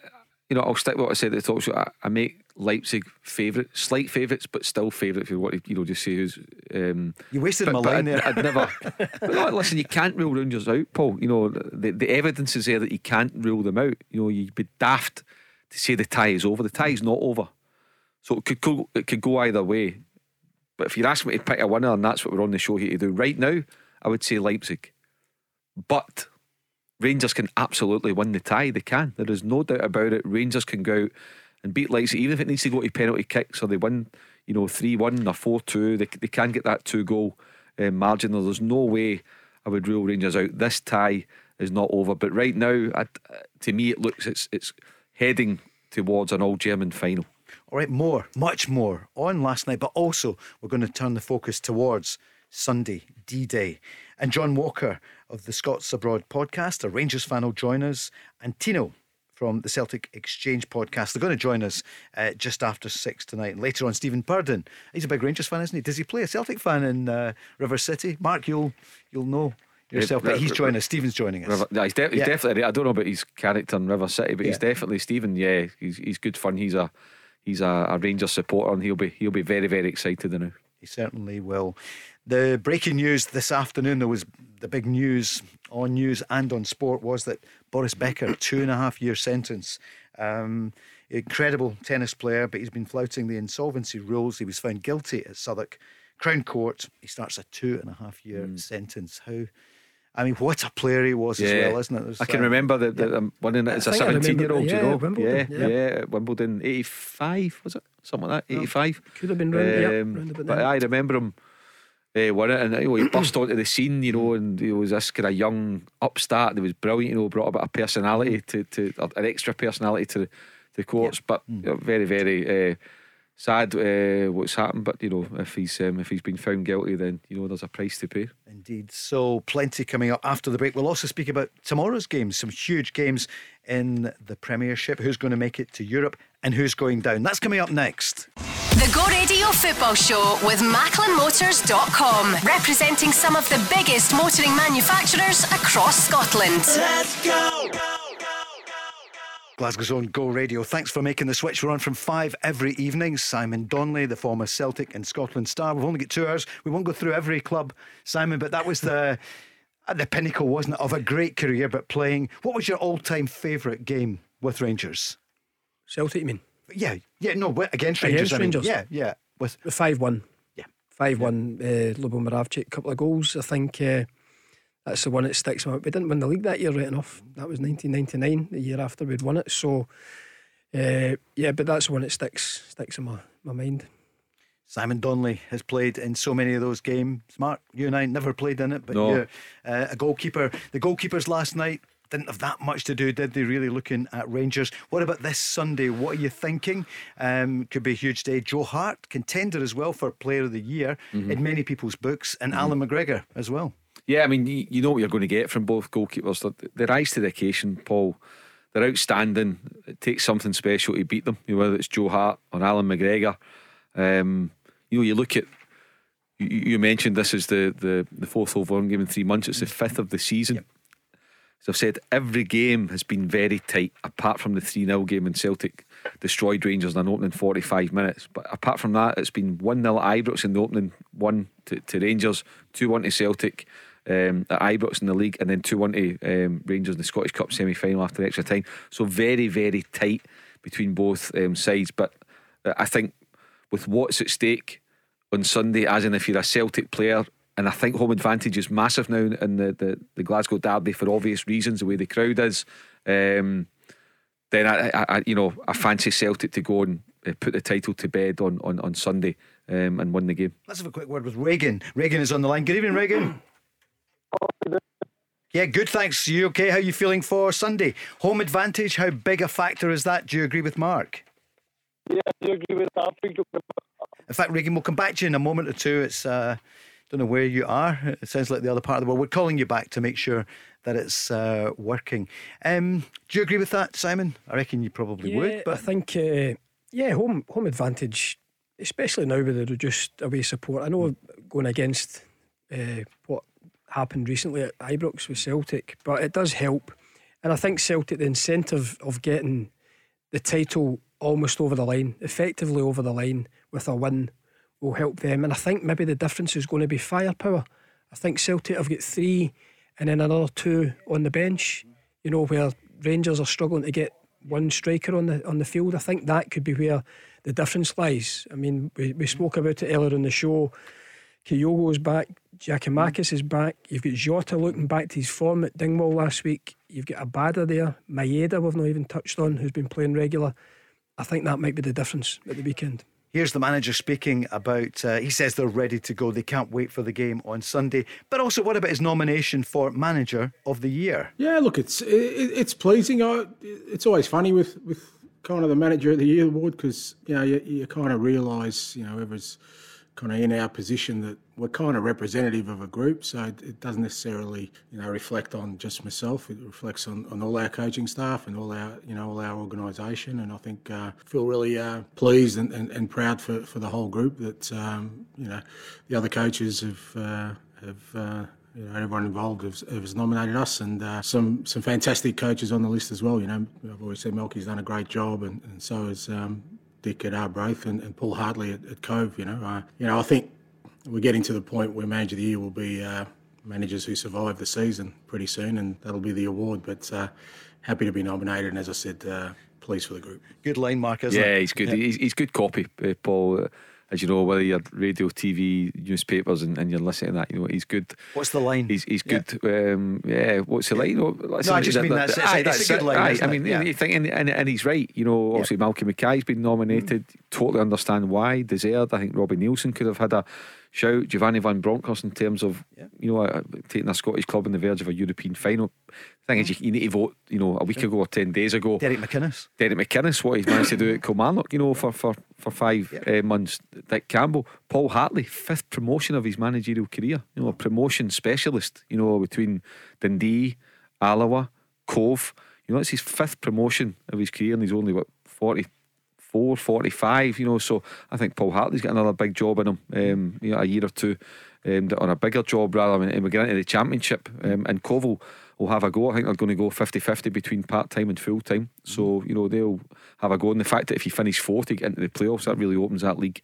you know, I'll stick with what I said at the top show. I, I make Leipzig favourite, slight favourites, but still favourite if you want to, you know, just say who's. Um, you wasted but, my but line I'd, there. I'd never. [laughs] but listen, you can't rule Rangers out, Paul. You know, the, the evidence is there that you can't rule them out. You know, you'd be daft to say the tie is over. The tie is not over. So it could go, it could go either way. But if you're asking me to pick a winner, and that's what we're on the show here to do right now, I would say Leipzig. But Rangers can absolutely win the tie. They can. There is no doubt about it. Rangers can go out and beat Leipzig, even if it needs to go to penalty kicks or they win, you know, 3 1 or 4 2. They, they can get that two goal uh, margin. There's no way I would rule Rangers out. This tie is not over. But right now, I, to me, it looks it's it's heading towards an all German final. All right, more, much more on last night, but also we're going to turn the focus towards Sunday, D Day. And John Walker of the Scots Abroad podcast, a Rangers fan, will join us, and Tino from the Celtic Exchange podcast. They're going to join us uh, just after six tonight. And later on, Stephen Purdon. He's a big Rangers fan, isn't he? Does he play a Celtic fan in uh, River City? Mark, you'll you'll know yourself, Yeah, but he's joining us. Stephen's joining us. River, yeah, he's, de- he's Yeah. definitely. I don't know about his character in River City, but he's definitely Stephen. Yeah, he's he's good fun. He's a he's a, a Rangers supporter, and he'll be he'll be very very excited now. He certainly will. The breaking news this afternoon, there was the big news on news and on sport was that Boris Becker, [coughs] two and a half year sentence. Um, incredible tennis player, but he's been flouting the insolvency rules. He was found guilty at Southwark Crown Court. He starts a two and a half year sentence. How? I mean, what a player he was as well, isn't it? There's, I can remember that the, um, winning it as a I think I remember 17 year old, that, you yeah, know. Wimbledon, yeah, yeah. yeah, Wimbledon, 85, was it? Something like that, 85. Could have been round, yeah, Um, round about but then. I remember him uh, won it, and you know, he burst onto the scene, you know, and he was this kind of young upstart that was brilliant, you know, brought a bit of personality to, to an extra personality to the, the courts, but you know, very, very uh, sad uh, what's happened. But you know, if he's um, if he's been found guilty, then you know there's a price to pay. Indeed. So plenty coming up after the break. We'll also speak about tomorrow's games, some huge games in the Premiership. Who's going to make it to Europe and who's going down? That's coming up next. The Go Radio Football Show with MacklinMotors.com, representing some of the biggest motoring manufacturers across Scotland. Let's go. Glasgow's own Go Radio. Thanks for making the switch. We're on from five every evening. Simon Donnelly, the former Celtic and Scotland star. We've only got two hours. We won't go through every club, Simon, but that was the [laughs] at the pinnacle, wasn't it, of a great career. But playing, what was your all-time favourite game with Rangers? Celtic, you mean? Yeah, yeah, no, against Rangers. Against I mean. Rangers? Yeah, yeah. With The 5 1. Yeah. 5 1, uh, Lubomir Moravcik, couple of goals. I think uh, that's the one that sticks out. We didn't win the league that year, right enough. That was 1999, the year after we'd won it. So, uh, yeah, but that's the one that sticks sticks in my, my mind. Simon Donnelly has played in so many of those games. Mark, you and I never played in it, but No. you're uh, a goalkeeper. The goalkeepers last night didn't have that much to do, did they? Really looking at Rangers. What about this Sunday? What are you thinking? Um, could be a huge day. Joe Hart, contender as well for Player of the Year in many people's books, and Allan McGregor as well. Yeah, I mean, you, you know what you're going to get from both goalkeepers. They, they rise to the occasion, Paul. They're outstanding. It takes something special to beat them, you know, whether it's Joe Hart or Allan McGregor. Um, you know, you look at. You, you mentioned this is the, the, the fourth overall game in three months. It's the fifth of the season. As I've said, every game has been very tight, apart from the 3 0 game in Celtic destroyed Rangers in an opening 45 minutes. But apart from that, it's been 1 0 at Ibrox in the opening 1 to, to Rangers, 2 1 to Celtic um, at Ibrox in the league, and then 2 1 to um, Rangers in the Scottish Cup semi final after extra time. So very, very tight between both um, sides. But I think with what's at stake on Sunday, as in if you're a Celtic player, and I think home advantage is massive now in the, the, the Glasgow Derby for obvious reasons, the way the crowd is. Um, then I, I, I, you know, I fancy Celtic to go and uh, put the title to bed on on, on Sunday um, and win the game. Let's have a quick word with Reagan. Reagan is on the line. Good evening, Reagan. Yeah, good. Thanks. You okay? How are you feeling for Sunday? Home advantage. How big a factor is that? Do you agree with Mark? Yeah, do you agree with that? In fact, Reagan, we'll come back to you in a moment or two. It's uh, don't know where you are. It sounds like the other part of the world. We're calling you back to make sure that it's uh, working. Um, do you agree with that, Simon? I reckon you probably Yeah, would. But I think, uh, yeah, home home advantage, especially now with the reduced away support. I know going against uh, what happened recently at Ibrox with Celtic, but it does help. And I think Celtic, the incentive of getting the title almost over the line, effectively over the line with a win, will help them. And I think maybe the difference is going to be firepower. I think Celtic have got three and then another two on the bench, you know, where Rangers are struggling to get one striker on the on the field. I think that could be where the difference lies. I mean, we, we spoke about it earlier in the show. Kyogo's back, Giakoumakis is back. You've got Jota looking back to his form at Dingwall last week. You've got Abada there, Maeda we've not even touched on, who's been playing regular. I think that might be the difference at the weekend. Here's the manager speaking about. Uh, he says they're ready to go. They can't wait for the game on Sunday. But also, what about his nomination for manager of the year? Yeah, look, it's it, it's pleasing. It's always funny with, with kind of the manager of the year award because you know you, you kind of realise you know whoever's kind of in our position that we're kind of representative of a group, so it, doesn't necessarily you know reflect on just myself. It reflects on, on all our coaching staff and all our you know all our organisation, and I think uh, feel really uh, pleased and, and, and proud for, for the whole group that um, you know the other coaches have uh, have. Uh, you know, everyone involved has, has nominated us, and uh, some some fantastic coaches on the list as well. You know, I've always said Malky's done a great job, and, and so has um, Dick at Arbroath and, and Paul Hartley at, at Cove. You know, uh, you know, I think we're getting to the point where manager of the year will be uh, managers who survive the season pretty soon, and that'll be the award. But uh, happy to be nominated, and as I said, uh, pleased for the group. Good line, Mark, isn't yeah, it? he's good. He's, he's good copy, uh, Paul. As you know, whether you're radio, TV, newspapers, and, and you're listening to that, you know he's good. What's the line? He's he's good. Um, yeah, what's the line? Know, listen, I just that- mean that- that's- it's a- aye, it's a good line, Aye, I mean, Yeah. you think, and, and, and he's right. You know, obviously Malcolm Mackay's been nominated. Totally understand why. Deserved. I think Robbie Neilson could have had a shout. Giovanni Van Bronckhorst in terms of yeah. you know uh, taking a Scottish club on the verge of a European final. Thing is, you, you, need to vote. You know, a week ago or ten days ago. Derek McInnes. Derek McInnes, what he's managed to do at Kilmarnock. You know, for for for five yeah. uh, months. Dick Campbell, Paul Hartley, fifth promotion of his managerial career. You know, a promotion specialist. You know, between Dundee, Alloa, Cove. You know, it's his fifth promotion of his career, and he's only what forty 44, 45, you know. So I think Paul Hartley's got another big job in him, um, you know, a year or two, um, on a bigger job rather. And we get into the championship, um, and Koval will have a go. I think they're going to go 50 50 between part time and full time. So, you know, they'll have a go. And the fact that if you finish fourth, you get into the playoffs, that really opens that league.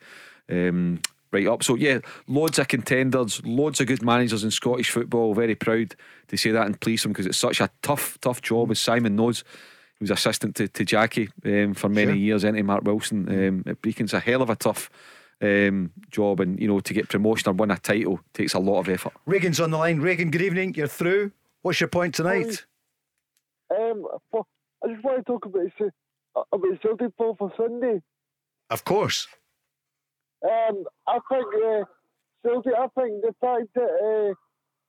Um, right up. So yeah, loads of contenders, loads of good managers in Scottish football. Very proud to say that and please them because it's such a tough, tough job. As Simon knows, he was assistant to, to Jackie um, for many sure. years, into Mark Wilson um, at Brechin's a hell of a tough um, job, and you know to get promotion or win a title takes a lot of effort. Reagan's on the line. Reagan, good evening. You're through. What's your point tonight? Um, I just want to talk about uh, about Celtic for for Sunday. Of course. Um, I think uh, Celtic. I think the fact that uh,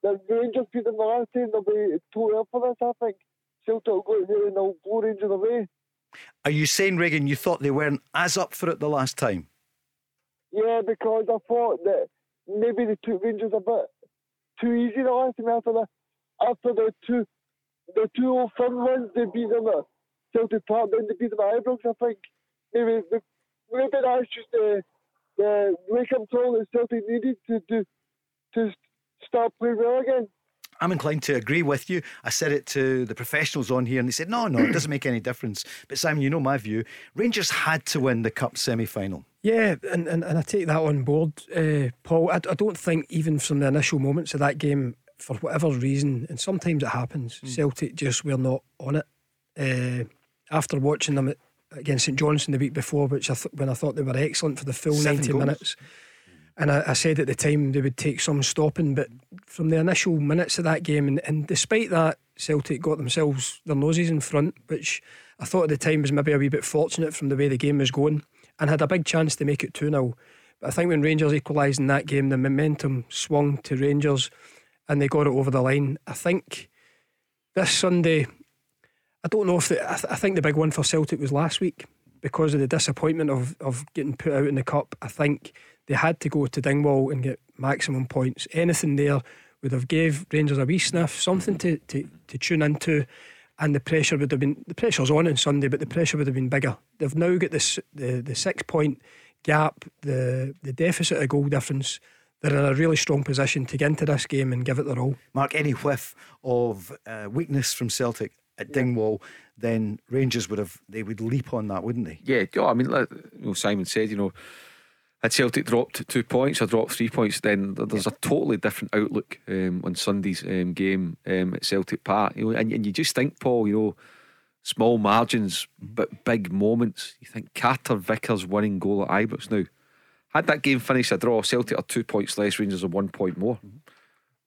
the Rangers beat them the last time, they'll be too ill for this. I think Celtic will go there and they'll blow Rangers away. Are you saying, Regan, you thought they weren't as up for it the last time? Yeah, because I thought that maybe they took Rangers a bit too easy the last time after the after the two the two oh old fun ones they beat them at Celtic Park, then they beat them at Ibrox. I think maybe maybe that's just uh, the the wake up call that Celtic needed to do to start playing well again. I'm inclined to agree with you. I said it to the professionals on here, and they said, no, no, it doesn't make any difference. But Simon, you know my view. Rangers had to win the Cup semi final. Yeah, and, and, and I take that on board, uh, Paul. I, I don't think, even from the initial moments of that game, for whatever reason, and sometimes it happens, mm. Celtic just were not on it. Uh, after watching them at, against St Johnstone the week before, which I th- when I thought they were excellent for the full Seven 90 goals. minutes. And I, I, said at the time they would take some stopping, but from the initial minutes of that game, and, and despite that, Celtic got themselves their noses in front, which I thought at the time was maybe a wee bit fortunate from the way the game was going, and had a big chance to make it 2 0. But I think when Rangers equalised in that game, the momentum swung to Rangers and they got it over the line. I think this Sunday, I don't know if the, I, th- I think the big one for Celtic was last week because of the disappointment of, of getting put out in the cup. I think they had to go to Dingwall and get maximum points. Anything there would have gave Rangers a wee sniff, something to, to, to tune into, and the pressure would have been the pressure's on on Sunday, but the pressure would have been bigger. They've now got this the, the six point gap, the the deficit of goal difference. They're in a really strong position to get into this game and give it their all. Mark, any whiff of uh, weakness from Celtic at Dingwall, then Rangers would have they would leap on that, wouldn't they? Yeah, I mean, like you know, Simon said, you know had Celtic dropped two points or dropped three points, then there's a totally different outlook um, on Sunday's um, game um, at Celtic Park. You know, and, and you just think, Paul, you know, small margins but big moments. You think Carter Vickers winning goal at Ibrox now. Had that game finished a draw, Celtic are two points less, Rangers are one point more.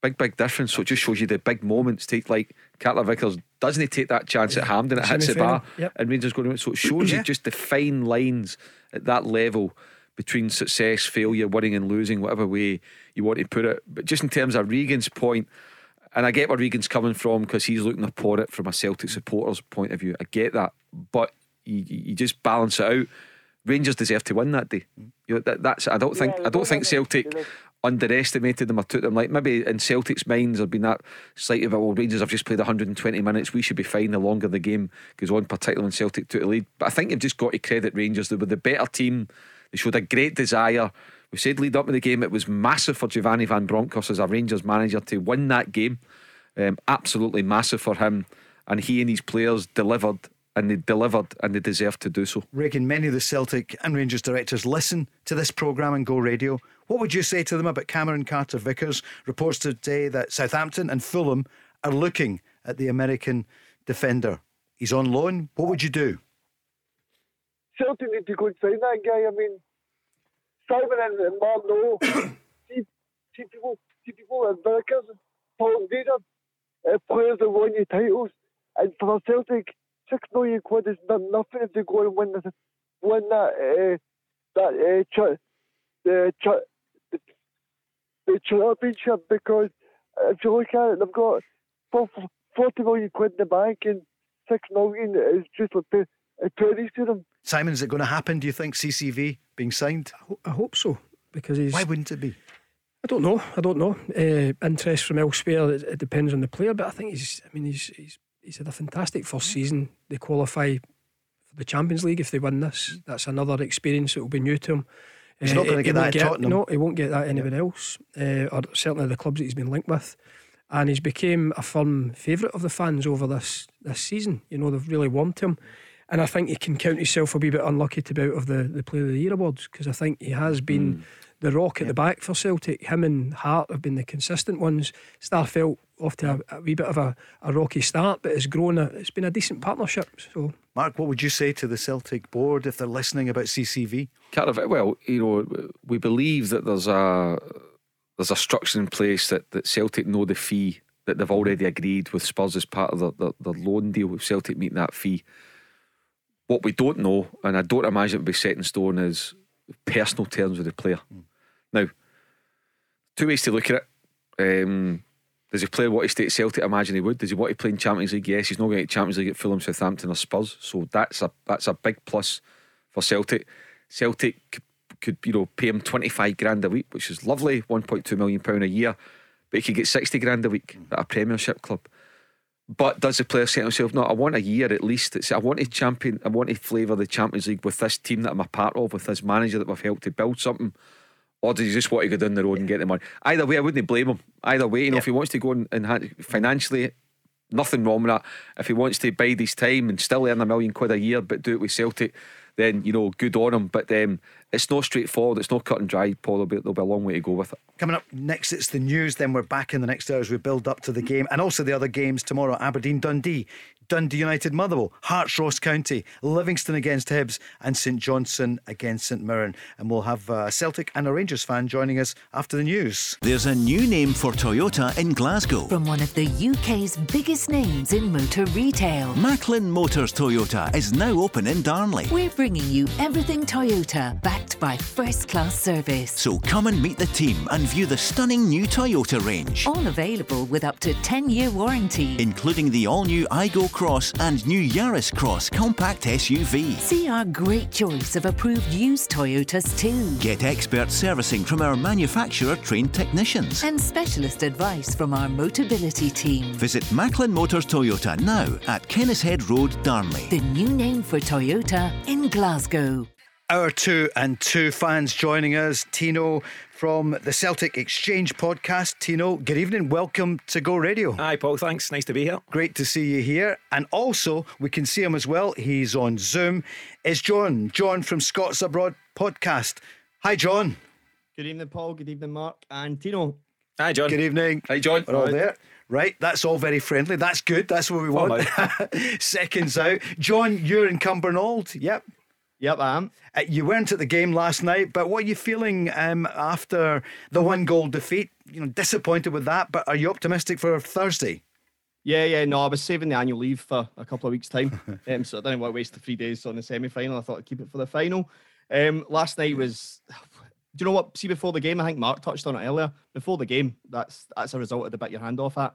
Big, big difference. So it just shows you the big moments. Take like Carter Vickers, doesn't he take that chance at Hampden? It hits the bar, yep. and Rangers going. to So it shows yeah. you just the fine lines at that level between success, failure, winning and losing, whatever way you want to put it. But just in terms of Regan's point, and I get where Regan's coming from because he's looking upon it from a Celtic supporter's point of view. I get that, but you, you just balance it out. Rangers deserve to win that day. You know, that, that's I don't think yeah, I don't think Celtic underestimated them or took them like maybe in Celtic's minds there'd been that slightly of well Rangers have just played 120 minutes we should be fine the longer the game goes on particularly when Celtic took the lead but I think you've just got to credit Rangers they were the better team they showed a great desire. We said lead up to the game, it was massive for Giovanni Van Bronckhorst as a Rangers manager to win that game. Um, absolutely massive for him. And he and his players delivered and they delivered and they deserve to do so. Regan, many of the Celtic and Rangers directors listen to this programme and Go Radio. What would you say to them about Cameron Carter Vickers? Reports today that Southampton and Fulham are looking at the American defender. He's on loan. What would you do? Celtic need to go and sign that guy. I mean, Simon and, and Mark know. see, see [coughs] people, see people in Vickers, Paul Gator, uh, players that won you titles, and for Celtic, six million quid is not nothing if they go and win this, win that uh, that uh, ch- the, ch- the the championship because if you look at it, they've got four- 40 million quid in the bank and 6 million is just like a pennies to them. Simon, is it going to happen? Do you think CCV being signed? I hope so because he's. Why wouldn't it be? I don't know. I don't know. Uh, interest from elsewhere. It, it depends on the player, but I think he's. I mean, he's he's he's had a fantastic first season. They qualify for the Champions League if they win this. That's another experience that will be new to him. He's not gonna he get that at Tottenham. No, he won't get that anywhere else, uh, or certainly the clubs that he's been linked with. And he's became a firm favourite of the fans over this this season. You know, they've really warmed him. And I think he can count himself a wee bit unlucky to be out of the, the Player of the Year awards because I think he has been hmm. the rock at the back for Celtic. Him and Hart have been the consistent ones. Starfelt off to a, a wee bit of a, a rocky start, but it's grown. A, it's been a decent partnership. So Mark, what would you say to the Celtic board if they're listening about CCV? Cardiff, well, you know, we believe that there's a there's a structure in place that, that Celtic know the fee that they've already agreed with Spurs as part of the, the, the loan deal with Celtic meeting that fee. What we don't know, and I don't imagine it would be set in stone, is personal terms with the player. Now, two ways to look at it. Um, does he play what he stay at Celtic? I imagine he would. Does he want to play in Champions League? Yes, he's not going to get Champions League at Fulham, Southampton, or Spurs. So that's a that's a big plus for Celtic. Celtic could, could you know pay him twenty five grand a week, which is lovely, one point two million pound a year. But he could get sixty grand a week at a Premiership club. But does the player say to himself, no, I want a year at least. It's, I want to champion, I want to flavour the Champions League with this team that I'm a part of, with this manager that we've helped to build something. Or does he just want to go down the road and get the money? Either way, I wouldn't blame him. Either way, you know, if he wants to go and, and financially, nothing wrong with that. If he wants to bide his time and still earn a million quid a year, but do it with Celtic, then you know, good on him. But um, it's not straightforward. It's not cut and dry, Paul. There'll be, there'll be a long way to go with it. Coming up next, it's the news. Then we're back in the next hour as we build up to the game, and also the other games tomorrow: Aberdeen, Dundee, Dundee United, Motherwell, Hearts, Ross County, Livingston against Hibs, and St Johnstone against St Mirren. And we'll have uh, a Celtic and a Rangers fan joining us after the news. There's a new name for Toyota in Glasgow. From one of the UK's biggest names in motor retail. Macklin Motors Toyota is now open in Darnley. We're bringing you everything Toyota, backed by first class service. So come and meet the team and view the stunning new Toyota range, All available with up to 10 year warranty. including the all new Aygo Cross and new Yaris Cross compact SUV. See our great choice of approved used Toyotas too. Get expert servicing from our manufacturer trained technicians. And specialist advice from our Motability team. Visit Macklin Motors Toyota now at Kennishead Road, Darnley. The new name for Toyota in Glasgow. Hour two and two fans joining us. Tino from the Celtic Exchange podcast. Tino, good evening. Welcome to Go Radio. Hi, Paul. Thanks. Nice to be here. Great to see you here. And also, we can see him as well. He's on Zoom. It's John, John from Scots Abroad podcast. Hi, John. Good evening, Paul. Good evening, Mark and Tino. Hi, John. Good evening. Hi, John. We're all there. Right, that's all very friendly. That's good. That's what we want. [laughs] Seconds out. John, you're in Cumbernauld. Yep. Yep, I am. Uh, you weren't at the game last night, but what are you feeling um, after the one goal defeat? You know, disappointed with that, but are you optimistic for Thursday? Yeah, yeah, no, I was saving the annual leave for a couple of weeks' time. [laughs] um, so I didn't want to waste the three days on the semi final. I thought I'd keep it for the final. Um, last night was. Do you know what? See, before the game, I think Mark touched on it earlier. Before the game, that's that's a result of the bit your hand off at.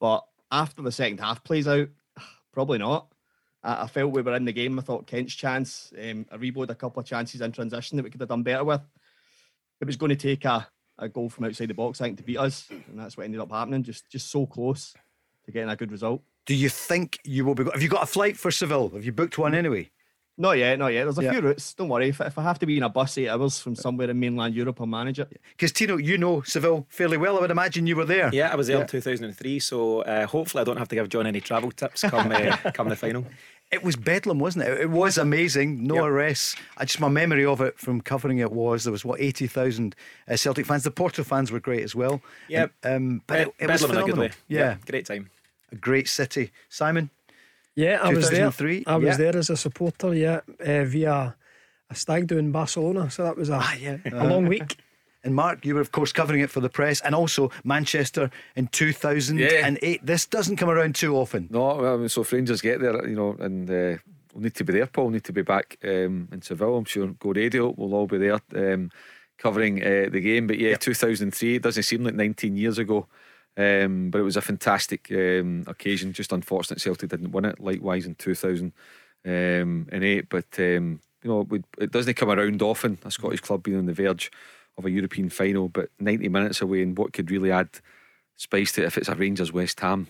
But after the second half plays out, [sighs] probably not. I, felt we were in the game. I thought Kent's chance, um, Aribo had a couple of chances in transition that we could have done better with. It was going to take a, a goal from outside the box, I think, to beat us, and that's what ended up happening. Just just so close to getting a good result. Do you think you will be? Have you got a flight for Seville? Have you booked one anyway? Not yet, not yet. There's a Yeah. few routes. Don't worry. If, if I have to be in a bus eight hours from somewhere in mainland Europe, I'll manage it. Because Tino, you know Seville fairly well. I would imagine you were there. Yeah, I was there Yeah. in 2003, so uh, hopefully I don't have to give John any travel tips come uh, [laughs] come the final. It was bedlam, wasn't it? It was amazing. No Yep. arrests. I just my memory of it from covering it was there was what eighty thousand uh, Celtic fans. The Porto fans were great as well. Yeah, um, but it, Bed- it was Bedlam in a good phenomenal. Yeah. great time. a great city. Simon, Yeah, I was there. I was yeah. there as a supporter, yeah, uh, via a stag do in Barcelona. So that was a, Ah, yeah. a long week. [laughs] and Mark, you were of course covering it for the press, and also Manchester in two thousand and eight. This doesn't come around too often. No, well, so if Rangers get there, you know, and uh, we'll need to be there, Paul. We'll need to be back um, in Seville. I'm sure Go Radio we'll all be there. Um, covering uh, the game. But yeah, 2003. It doesn't seem like 19 years ago. Um, but it was a fantastic um, occasion. Just unfortunate Celtic didn't win it. Likewise in 2008. But um, you know, it doesn't come around often. A Scottish club being on the verge of a European final, but 90 minutes away, and what could really add spice to it if it's a Rangers West Ham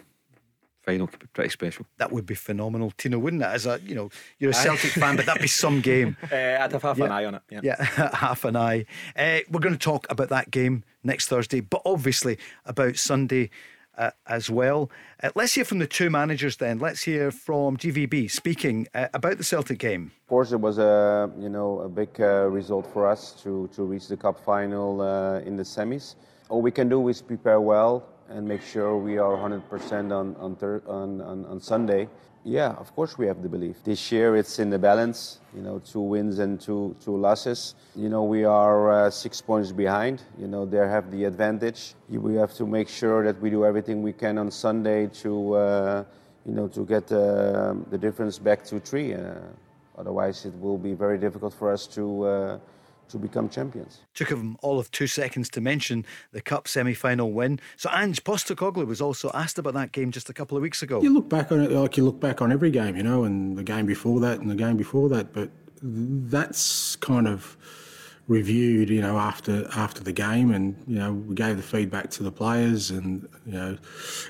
final could be pretty special. That would be phenomenal, Tino, wouldn't it? As a you know, you're a Celtic fan, but that'd be some game. [laughs] Uh, I'd have half yeah. an eye on it. Yeah, yeah [laughs] half an eye. Uh, we're going to talk about that game next Thursday, but obviously about Sunday. Uh, as well. Uh, let's hear from the two managers then. Let's hear from GVB speaking uh, about the Celtic game. Of course, it was a you know a big uh, result for us to to reach the cup final in the semis. All we can do is prepare well and make sure we are 100% on on, thir- on, on, on Sunday. Yeah, of course we have the belief. This year it's in the balance, you know, two wins and two two losses. You know, we are uh, six points behind. You know, they have the advantage. We have to make sure that we do everything we can on Sunday to, uh, you know, to get uh, the difference back to three. Uh, otherwise, it will be very difficult for us to uh, to become champions. Took him all of two seconds to mention the Cup semi final win. So Ange Postecoglou was also asked about that game just a couple of weeks ago. You look back on it like you look back on every game, you know, and the game before that and the game before that, but that's kind of reviewed, you know, after after the game, and you know, we gave the feedback to the players, and you know,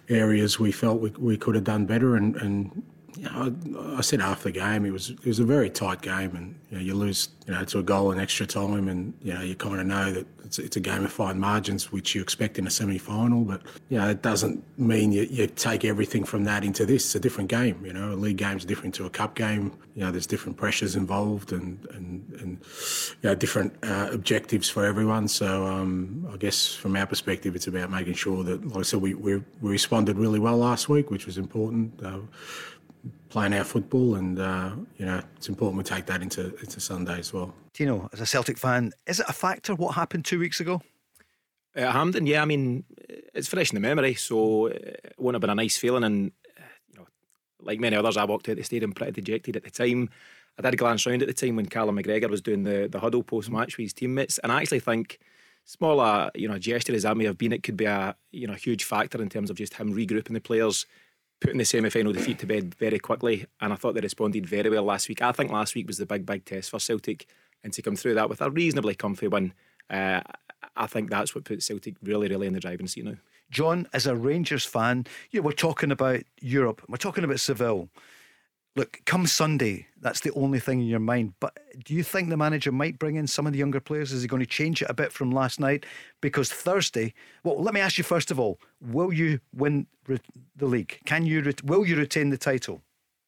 areas we felt we, we could have done better, and, and you know, I, I, said after the game it was it was a very tight game, and you, know, you lose you know to a goal in extra time, and you know you kind of know that it's, it's a game of fine margins, which you expect in a semi-final. But you know it doesn't mean you, you take everything from that into this. It's a different game. You know, a league game's different to a cup game. You know, there's different pressures involved, and and and you know, different uh, objectives for everyone. So um, I guess from our perspective, it's about making sure that, like I said, we we, we responded really well last week, which was important. Uh, playing our football, and uh, you know it's important we take that into into Sunday as well. Tino, as a Celtic fan, is it a factor what happened two weeks ago? At uh, Hampden, yeah, I mean it's fresh in the memory, so it won't have been a nice feeling. And you know, like many others, I walked out the stadium pretty dejected at the time. I did glance round at the time when Callum McGregor was doing the the huddle post match with his teammates, and I actually think smaller, you know, gesture as that may have been, it could be a you know huge factor in terms of just him regrouping the players putting the semi final defeat to bed very quickly. And I thought they responded very well last week. I think last week was the big, big test for Celtic. And to come through that with a reasonably comfy win, uh, I think that's what puts Celtic really, really in the driving seat now. John, as a Rangers fan, you know, we're talking about Europe, we're talking about Seville look, come Sunday, that's the only thing in your mind. But do you think the manager might bring in some of the younger players? Is he going to change it a bit from last night? Because Thursday, well, let me ask you first of all: Will you win the league? Can you? Will you retain the title?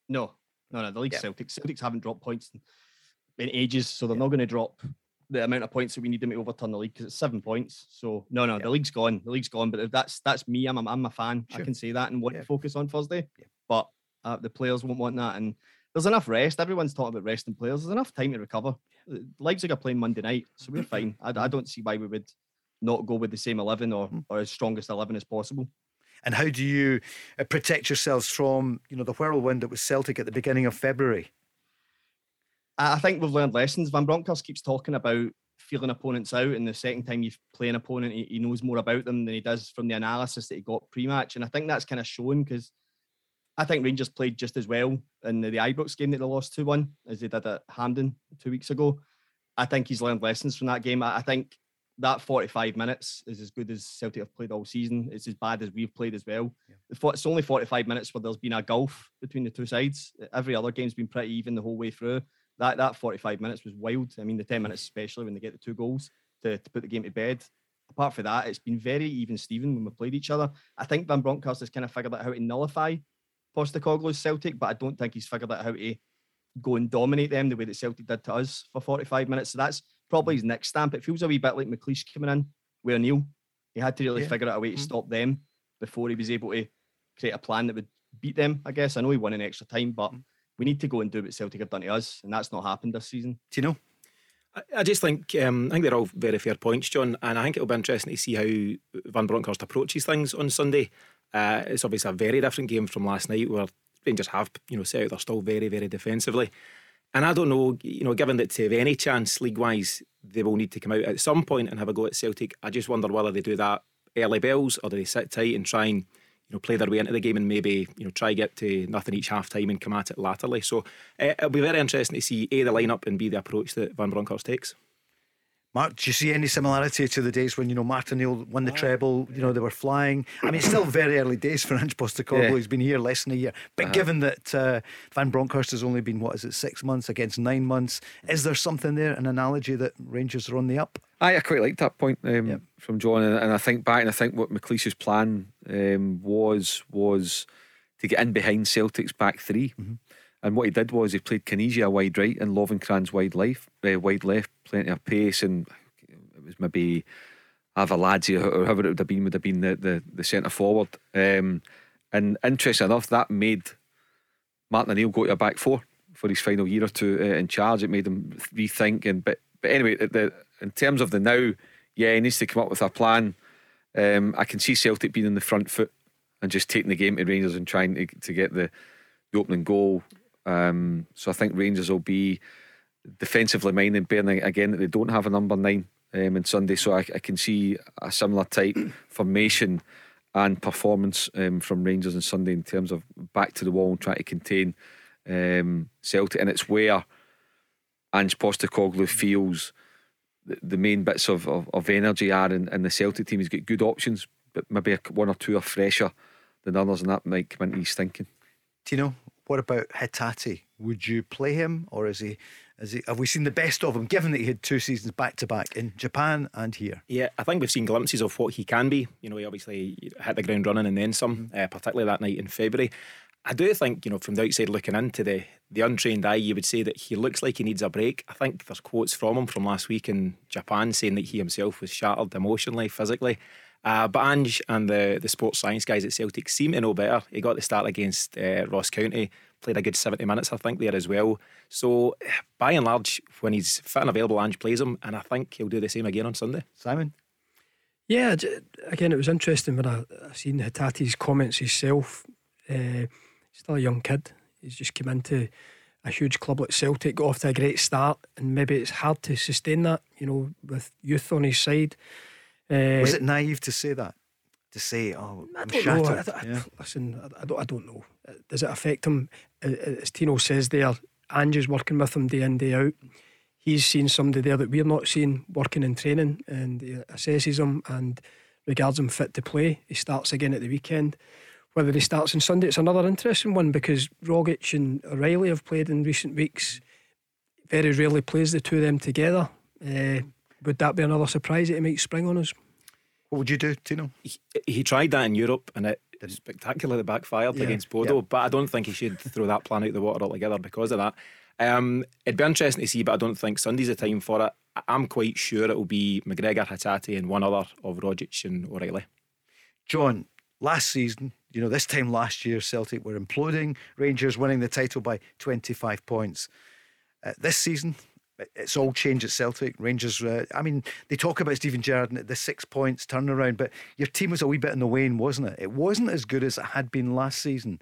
No, no, no. The league yeah. Celtics. Celtics haven't dropped points in ages, so they're yeah. not going to drop the amount of points that we need to make overturn the league because it's seven points. So no, no, yeah. the league's gone. The league's gone. But if that's that's me, I'm a, I'm a fan. Sure. I can say that and want to focus on Thursday. But uh, the players won't want that. And there's enough rest. Everyone's talking about resting players. There's enough time to recover. Leipzig are playing Monday night, so we're fine. I, I don't see why we would not go with the same 11 or, hmm. or as strongest 11 as possible. And how do you uh, protect yourselves from, you know, the whirlwind that was Celtic at the beginning of February? I think we've learned lessons. Van Bronckhorst keeps talking about feeling opponents out, and the second time you play an opponent, he, he knows more about them than he does from the analysis that he got pre-match. And I think that's kind of shown because I think Rangers played just as well in the, the Ibrox game that they lost 2 1 as they did at Hampden two weeks ago. I think he's learned lessons from that game. I, I think that 45 minutes is as good as Celtic have played all season. It's as bad as we've played as well. Yeah. It's only 45 minutes where there's been a gulf between the two sides. Every other game's been pretty even the whole way through. That that 45 minutes was wild. I mean, the 10 minutes especially when they get the two goals to, to put the game to bed. Apart from that, it's been very even Steven when we played each other. I think Van Bronckhorst has kind of figured out how to nullify Postecoglou's Celtic, but I don't think he's figured out how to go and dominate them the way that Celtic did to us for 45 minutes. So that's probably his next stamp. It feels a wee bit like McLeish coming in with Neil. He had to really yeah. figure out a way to mm-hmm. stop them before he was able to create a plan that would beat them, I guess. I know he won in extra time, but mm-hmm. we need to go and do what Celtic have done to us, and that's not happened this season. Do you know? I just think um, I think they're all very fair points, John, and I think it'll be interesting to see how Van Bronckhorst approaches things on Sunday. Uh, it's obviously a very different game from last night, where Rangers have you know set out they're still very very defensively. And I don't know, you know, given that to have any chance league wise, they will need to come out at some point and have a go at Celtic. I just wonder whether they do that early bells or do they sit tight and try and you know play their way into the game and maybe you know try get to nothing each half time and come at it latterly. So uh, it'll be very interesting to see a the lineup and b the approach that Van Bronckhorst takes. Mark, do you see any similarity to the days when you know Martin O'Neill won the treble? You know they were flying. I mean, it's still very early days for Ange Postecoglou. Yeah. He's been here less than a year. But Uh-huh. given that uh, Van Bronckhorst has only been what is it six months against nine months, is there something there, an analogy that Rangers are on the up? I, I quite liked that point um, from John, and, and I think back, and I think what McLeish's plan um, was was to get in behind Celtic's back 3 And what he did was he played Kinesia wide right and Lovenkrands wide left, uh, wide left, plenty of pace, and it was maybe Arveladze or whoever it would have been would have been the the, the centre forward. Um, and interesting enough, that made Martin O'Neill go to a back four for his final year or two uh, in charge. It made him rethink. And but but anyway, the, in terms of the now, yeah, he needs to come up with a plan. Um, I can see Celtic being in the front foot and just taking the game to Rangers and trying to, to get the, the opening goal. Um, so I think Rangers will be defensively minded, bearing again that they don't have a number nine um, on Sunday. So I, I can see a similar type [clears throat] formation and performance um, from Rangers on Sunday in terms of back to the wall and trying to contain um, Celtic. And it's where Ange Postecoglou feels the, the main bits of, of, of energy are in, in the Celtic team. He's got good options, but maybe one or two are fresher than others, and that might come into his thinking. Tino, what about Hatate? Would you play him, or is he? Is he? Have we seen the best of him? Given that he had two seasons back to back in Japan and here. Yeah, I think we've seen glimpses of what he can be. You know, he obviously hit the ground running and then some, uh, particularly that night in February. I do think, you know, from the outside looking into the the untrained eye, you would say that he looks like he needs a break. I think there's quotes from him from last week in Japan saying that he himself was shattered emotionally, physically. Uh, but Ange and the, the sports science guys at Celtic seem to know better. He got the start against uh, Ross County, played a good 70 minutes, I think, there as well. So, by and large, when he's fit and available, Ange plays him, and I think he'll do the same again on Sunday. Simon? Yeah, j- again, it was interesting when I, I seen Hatate's comments himself. Uh, still a young kid. He's just come into a huge club like Celtic, got off to a great start, and maybe it's hard to sustain that, you know, with youth on his side. Uh, Was it naive to say that? To say, oh, I I'm don't know. I. I- Yeah. Listen, I, I don't. I don't know. Uh, Does it affect him? Uh, uh, As Tino says there, Ange is working with him day in day out. He's seen somebody there that we're not seeing working in training, and he assesses him and regards him fit to play. He starts again at the weekend. Whether he starts on Sunday, it's another interesting one because Rogic and O'Riley have played in recent weeks. Very rarely plays the two of them together. Uh, would that be another surprise that he might spring on us? What would you do, Tino? He, he tried that in Europe and it spectacularly backfired Yeah, against Bodo, yeah. but I don't think he should throw that plan out the water altogether because of that. Um, it'd be interesting to see, but I don't think Sunday's the time for it. I- I'm quite sure it'll be McGregor, Hatate, and one other of Rogic and O'Riley. John, last season, you know, this time last year, Celtic were imploding, Rangers winning the title by 25 points. Uh, this season, it- it's all changed at Celtic. Rangers, uh, I mean, they talk about Steven Gerrard and the six points turnaround, but your team was a wee bit in the wane, wasn't it? It wasn't as good as it had been last season.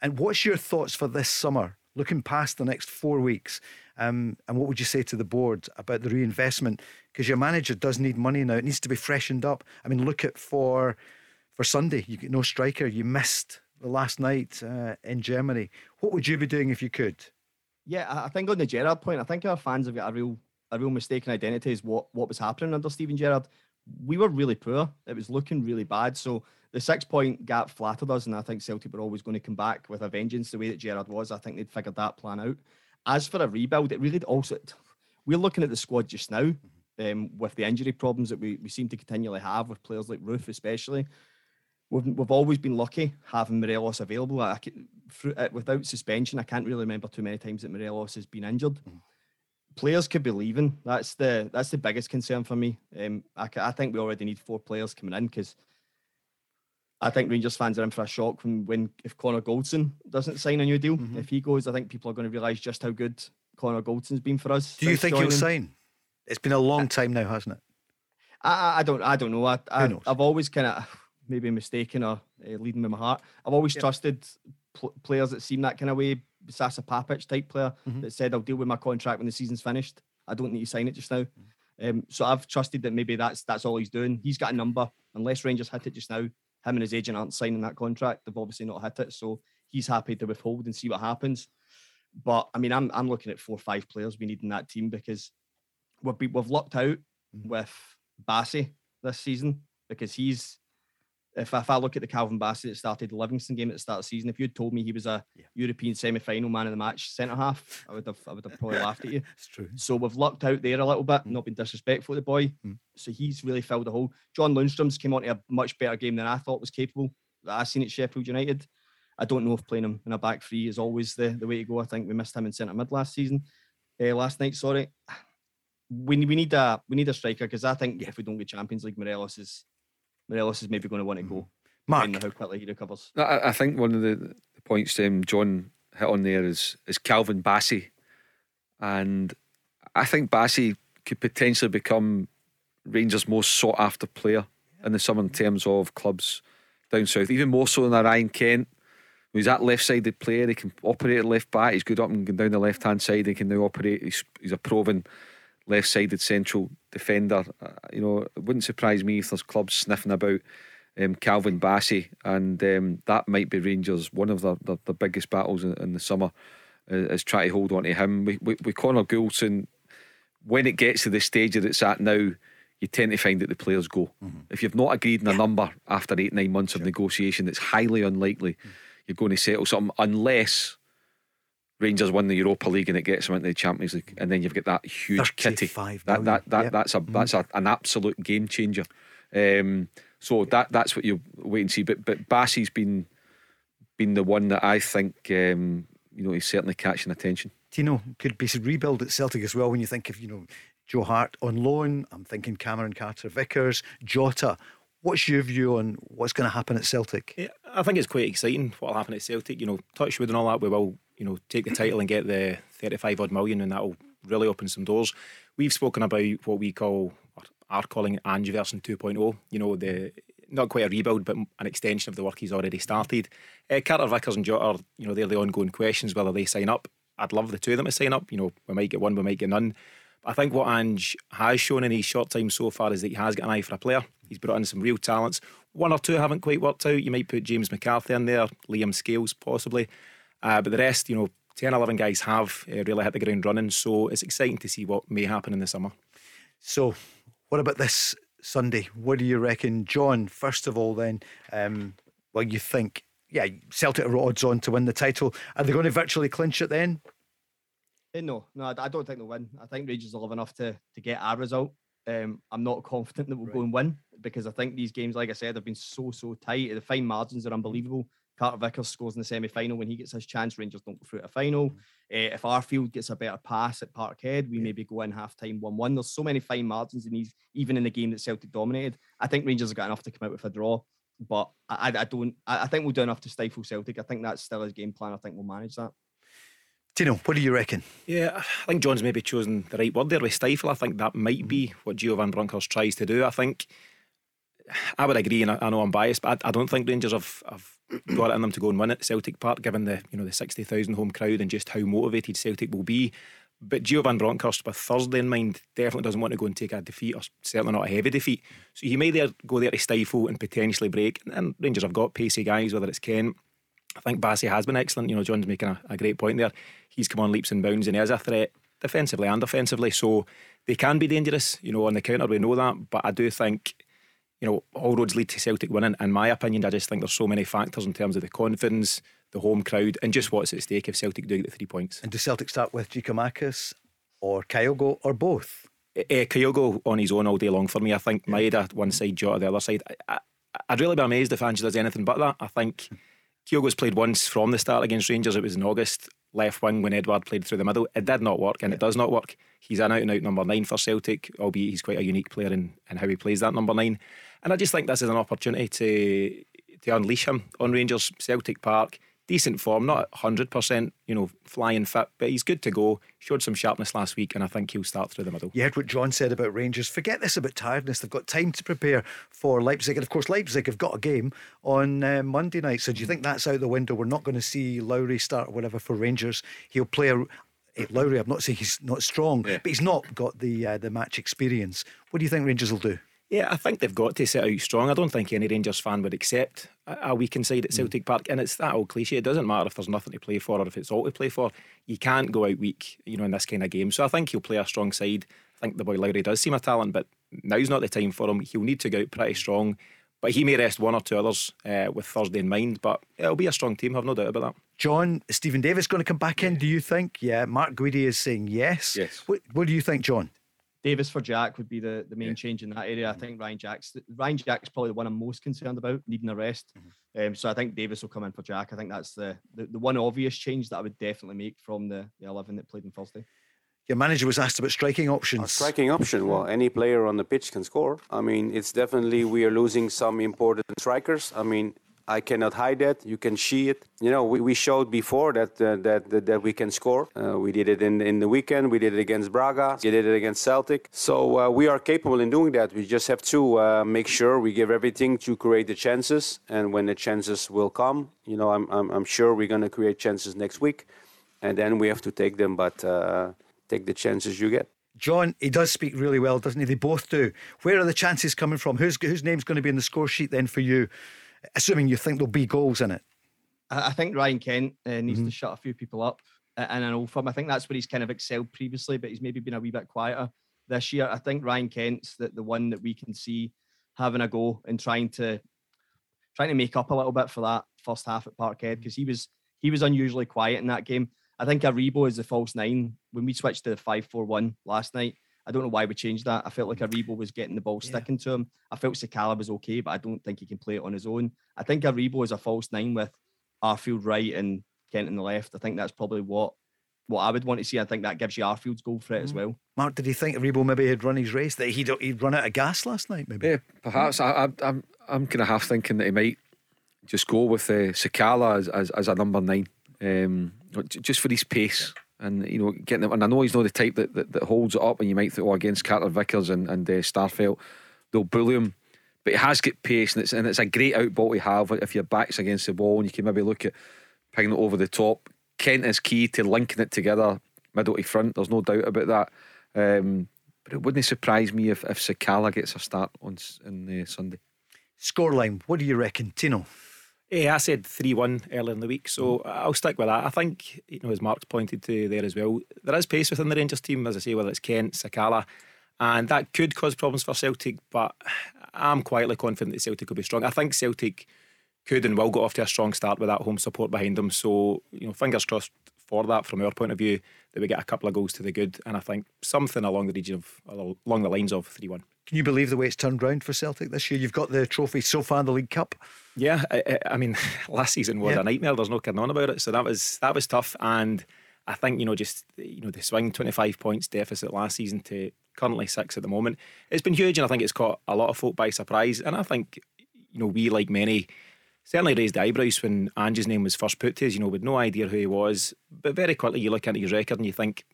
And what's your thoughts for this summer, looking past the next four weeks? Um, and what would you say to the board about the reinvestment? Because your manager does need money now; it needs to be freshened up. I mean, look at for for Sunday. You get no striker. You missed the last night uh, in Germany. What would you be doing if you could? Yeah, I think on the Gerrard point, I think our fans have got a real a real mistaken identity is what what was happening under Steven Gerrard. We were really poor. It was looking really bad. So the six point gap flattered us, and I think Celtic were always going to come back with a vengeance the way that Gerrard was. I think they'd figured that plan out. As for a rebuild, it really also [laughs] we're looking at the squad just now um, with the injury problems that we, we seem to continually have with players like Roofe, especially. We've, we've always been lucky having Morelos available. I, ca- through, uh, without suspension, I can't really remember too many times that Morelos has been injured. Players could be leaving. That's the that's the biggest concern for me. Um, I, I think we already need four players coming in because I think Rangers fans are in for a shock when, when if Connor Goldson doesn't sign a new deal. If he goes, I think people are going to realise just how good Connor Goldson's been for us. Do you think he'll sign? It's been a long time now, hasn't it? I, I- I don't I don't know. I, I? I've always kind of maybe mistaken or uh, leading with my heart. I've always trusted pl- players that seem that kind of way Sasa Papac type player Mm-hmm. that said, I'll deal with my contract when the season's finished. I don't need to sign it just now. Mm-hmm. Um, so I've trusted that maybe that's that's all he's doing. He's got a number. Unless Rangers hit it just now, him and his agent aren't signing that contract. They've obviously not hit it. So he's happy to withhold and see what happens. But I mean, I'm I'm looking at four or five players we need in that team because we've be, we've lucked out with Bassey this season because he's if, if I look at the Calvin Bassey that started the Livingston game at the start of the season, if you'd told me he was a European semi-final man of the match centre half, I would have I would have probably laughed at you. [laughs] It's true. So we've lucked out there a little bit, not been disrespectful to the boy. So he's really filled the hole. John Lundstram's came on to a much better game than I thought was capable that I seen at Sheffield United. I don't know if playing him in a back three is always the, the way to go. I think we missed him in centre mid last season, uh, last night. Sorry, [sighs] we we need a we need a striker because I think if we don't get Champions League, Morelos is Morelos is maybe going to want to go. Mark, depending on how quickly he recovers. I, I think one of the, the points um, John hit on there is is Calvin Bassey, and I think Bassey could potentially become Rangers' most sought after player in the summer in terms of clubs down south, even more so than Ryan Kent. He's that left sided player, he can operate at left back, he's good up and down the left hand side, he can now operate, he's, he's a proven left sided central defender. Uh, you know, it wouldn't surprise me if there's clubs sniffing about um, Calvin Bassey, and um, that might be Rangers one of the, the, the biggest battles in, in the summer uh, is trying to hold on to him. We, we, with Connor Goldson, when it gets to the stage that it's at now, you tend to find that the players go. If you've not agreed on a number after eight, nine months of negotiation, it's highly unlikely you're going to settle something unless Rangers win the Europa League and it gets them into the Champions League, and then you've got that huge kitty. 35 That that that Yep. that's a that's a, an absolute game changer. Um, so that that's what you wait and see. But but Bassey's been been the one that I think um, you know he's certainly catching attention. Tino could be rebuild at Celtic as well when you think of, you know, Joe Hart on loan. I'm thinking Cameron Carter Vickers, Jota. What's your view on what's going to happen at Celtic? Yeah, I think it's quite exciting what will happen at Celtic. You know, touch wood and all that, we will, you know, take the title and get the 35 odd million, and that will really open some doors. We've spoken about what we call, or are calling Ange version 2.0. You know, the not quite a rebuild, but an extension of the work he's already started. Uh, Carter Vickers and Jota, you know, they're the ongoing questions whether they sign up. I'd love the two of them to sign up. You know, we might get one, we might get none. But I think what Ange has shown in his short time so far is that he has got an eye for a player. He's brought in some real talents. One or two haven't quite worked out. You might put James McCarthy in there, Liam Scales possibly. Uh, but the rest, you know, 10, 11 guys have uh, really hit the ground running. So it's exciting to see what may happen in the summer. So, what about this Sunday? What do you reckon, John? First of all, then, um, well, you think, yeah, Celtic are odds on to win the title. Are they going to virtually clinch it then? Eh, no, no, I, I don't think they'll win. I think Rangers will have enough to to get our result. Um, I'm not confident that we'll go and win because I think these games, like I said, have been so so tight. The fine margins are unbelievable. Carter Vickers scores in the semi final when he gets his chance. Rangers don't go through to a final. Uh, if Arfield gets a better pass at Parkhead, we maybe go in half time 1 1. There's so many fine margins in these, even in the game that Celtic dominated. I think Rangers have got enough to come out with a draw, but I, I- I don't. I, I think we'll do enough to stifle Celtic. I think that's still his game plan. I think we'll manage that. Tino, what do you reckon? Yeah, I think John's maybe chosen the right word there with stifle. I think that might be what Gio Van Bronckhorst tries to do. I think I would agree, and I, I know I'm biased, but I, I don't think Rangers have, have got it in them to go and win at Celtic Park, given the you know the sixty thousand home crowd and just how motivated Celtic will be. But Gio Van Bronckhorst, with Thursday in mind, definitely doesn't want to go and take a defeat, or certainly not a heavy defeat. So he may there go there to stifle and potentially break. And Rangers have got pacey guys, whether it's Kent. I think Bassey has been excellent. You know, John's making a, a great point there. He's come on leaps and bounds and he is a threat defensively and offensively. So they can be dangerous, you know, on the counter. We know that. But I do think, you know, all roads lead to Celtic winning. In my opinion, I just think there's so many factors in terms of the confidence, the home crowd, and just what's at stake if Celtic do get the three points. And do Celtic start with Giakoumakis or Kyogo or both? Uh, Kyogo on his own all day long for me. I think Maeda one side, Jota the other side. I, I'd really be amazed if Angela does anything but that. I think Kyogo's played once from the start against Rangers. It was in August, left wing when Edouard played through the middle. It did not work, and it does not work. He's an out and out number nine for Celtic, albeit he's quite a unique player in, in how he plays that number nine. And I just think this is an opportunity to to unleash him on Rangers Celtic Park. decent form, not hundred percent, you know, flying fit, but he's good to go. Showed some sharpness last week, and I think he'll start through the middle. You heard what John said about Rangers. Forget this about tiredness. They've got time to prepare for Leipzig, and of course, Leipzig have got a game on uh, Monday night. So do you think that's out the window? We're not going to see Lowry start or whatever for Rangers. He'll play a. eh, Lowry, I'm not saying he's not strong, but he's not got the uh, the match experience. What do you think Rangers will do? Yeah, I think they've got to set out strong. I don't think any Rangers fan would accept a a weakened side at Celtic Park. And it's that old cliche. It doesn't matter if there's nothing to play for or if it's all to play for. You can't go out weak, you know, in this kind of game. So I think he'll play a strong side. I think the boy Lowry does seem a talent, but now's not the time for him. He'll need to go out pretty strong. But he may rest one or two others uh, with Thursday in mind. But it'll be a strong team, I've no doubt about that. John, Steven Davis going to come back in? Do you think? Yeah, Mark Guidi is saying yes. Yes. What, what do you think, John? Davis for Jack would be the, the main change in that area. I think Ryan Jack's Ryan Jack's probably the one I'm most concerned about needing a rest. Um, so I think Davis will come in for Jack. I think that's the, the, the one obvious change that I would definitely make from the, the eleven that played on Thursday. Your manager was asked about striking options. Striking option. Well, any player on the pitch can score. I mean, it's definitely we are losing some important strikers. I mean, I cannot hide that. You can see it. You know, we, we showed before that, uh, that that that we can score. Uh, we did it in in the weekend. We did it against Braga. We did it against Celtic. So uh, we are capable in doing that. We just have to uh, make sure we give everything to create the chances. And when the chances will come, you know, I'm I'm, I'm sure we're going to create chances next week, and then we have to take them. But uh, take the chances you get. John, he does speak really well, doesn't he? They both do. Where are the chances coming from? Who's whose name's going to be in the score sheet then for you? Assuming you think there'll be goals in it. I, I think Ryan Kent uh, needs to shut a few people up and an old firm. I think that's where he's kind of excelled previously, but he's maybe been a wee bit quieter this year. I think Ryan Kent's the, the one that we can see having a go and trying to trying to make up a little bit for that first half at Parkhead because he was he was unusually quiet in that game. I think Aribo is the false nine. When we switched to the five four one last night, I don't know why we changed that. I felt like Aribo was getting the ball sticking to him. I felt Sakala was okay, but I don't think he can play it on his own. I think Aribo is a false nine with Arfield right and Kent in the left. I think that's probably what what I would want to see. I think that gives you Arfield's goal threat as well. Mark, did he think Aribo maybe had run his race? That he'd, he'd run out of gas last night, maybe? Yeah, perhaps. I, I, I'm I'm kind of half thinking that he might just go with uh, Sakala as, as, as a number nine, um, just for his pace. And you know, getting them, and I know he's not the type that, that, that holds it up. And you might think, oh, against Carter Vickers and and uh, Starfelt, they'll bully him. But he has got pace, and it's and it's a great out ball to have if your back's against the wall, and you can maybe look at pinging it over the top. Kent is key to linking it together, middle to front. There's no doubt about that. Um, but it wouldn't surprise me if if Sakala gets a start on on uh, Sunday. Scoreline, what do you reckon, Tino? Yeah, I said 3 1 earlier in the week, so mm. I'll stick with that. I think, you know, as Mark's pointed to there as well, there is pace within the Rangers team, as I say, whether it's Kent, Sakala, and that could cause problems for Celtic, but I'm quietly confident that Celtic will be strong. I think Celtic could and will go off to a strong start with that home support behind them, so, you know, fingers crossed for that from our point of view, that we get a couple of goals to the good, and I think something along the region of, along the lines of 3 1. Can you believe the way it's turned round for Celtic this year? You've got the trophy so far in the League Cup. Yeah, I, I- mean, [laughs] last season was Yeah. a nightmare. There's no kidding on about it. So that was that was tough, and I think you know just you know the swing 25 points deficit last season to currently six at the moment. It's been huge, and I think it's caught a lot of folk by surprise. And I think you know we like many certainly raised eyebrows when Ange's name was first put to us. You know, with no idea who he was, but very quickly you look into his record and you think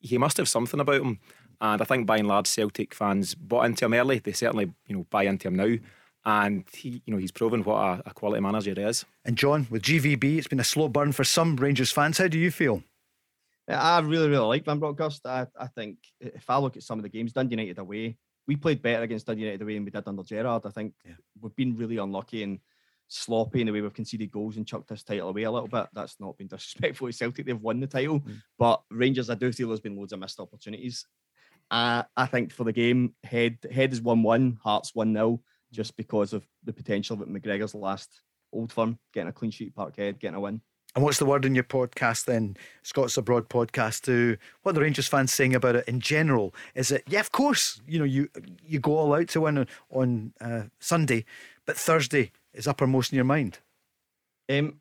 he must have something about him. And I think by and large Celtic fans bought into him early. They certainly you know buy into him now. And he, you know, he's proven what a, a quality manager he is. And John, with GVB, it's been a slow burn for some Rangers fans. How do you feel? Yeah, I really, really like Van Bronckhorst. I, I think if I look at some of the games, Dundee United away, we played better against Dundee United away than we did under Gerrard. I think we've been really unlucky and sloppy in the way we've conceded goals and chucked this title away a little bit. That's not been [laughs] disrespectful to Celtic. They've won the title. Mm. But Rangers, I do feel there's been loads of missed opportunities. I think for the game, head head is 1 1, Hearts 1 0, just because of the potential that McGregor's last old firm, getting a clean sheet Parkhead, getting a win. And what's the word in your podcast then, Scots Abroad podcast? To what the Rangers fans saying about it in general? Is it yeah, of course, you know you you go all out to win on, on uh, Sunday, but Thursday is uppermost in your mind. Um,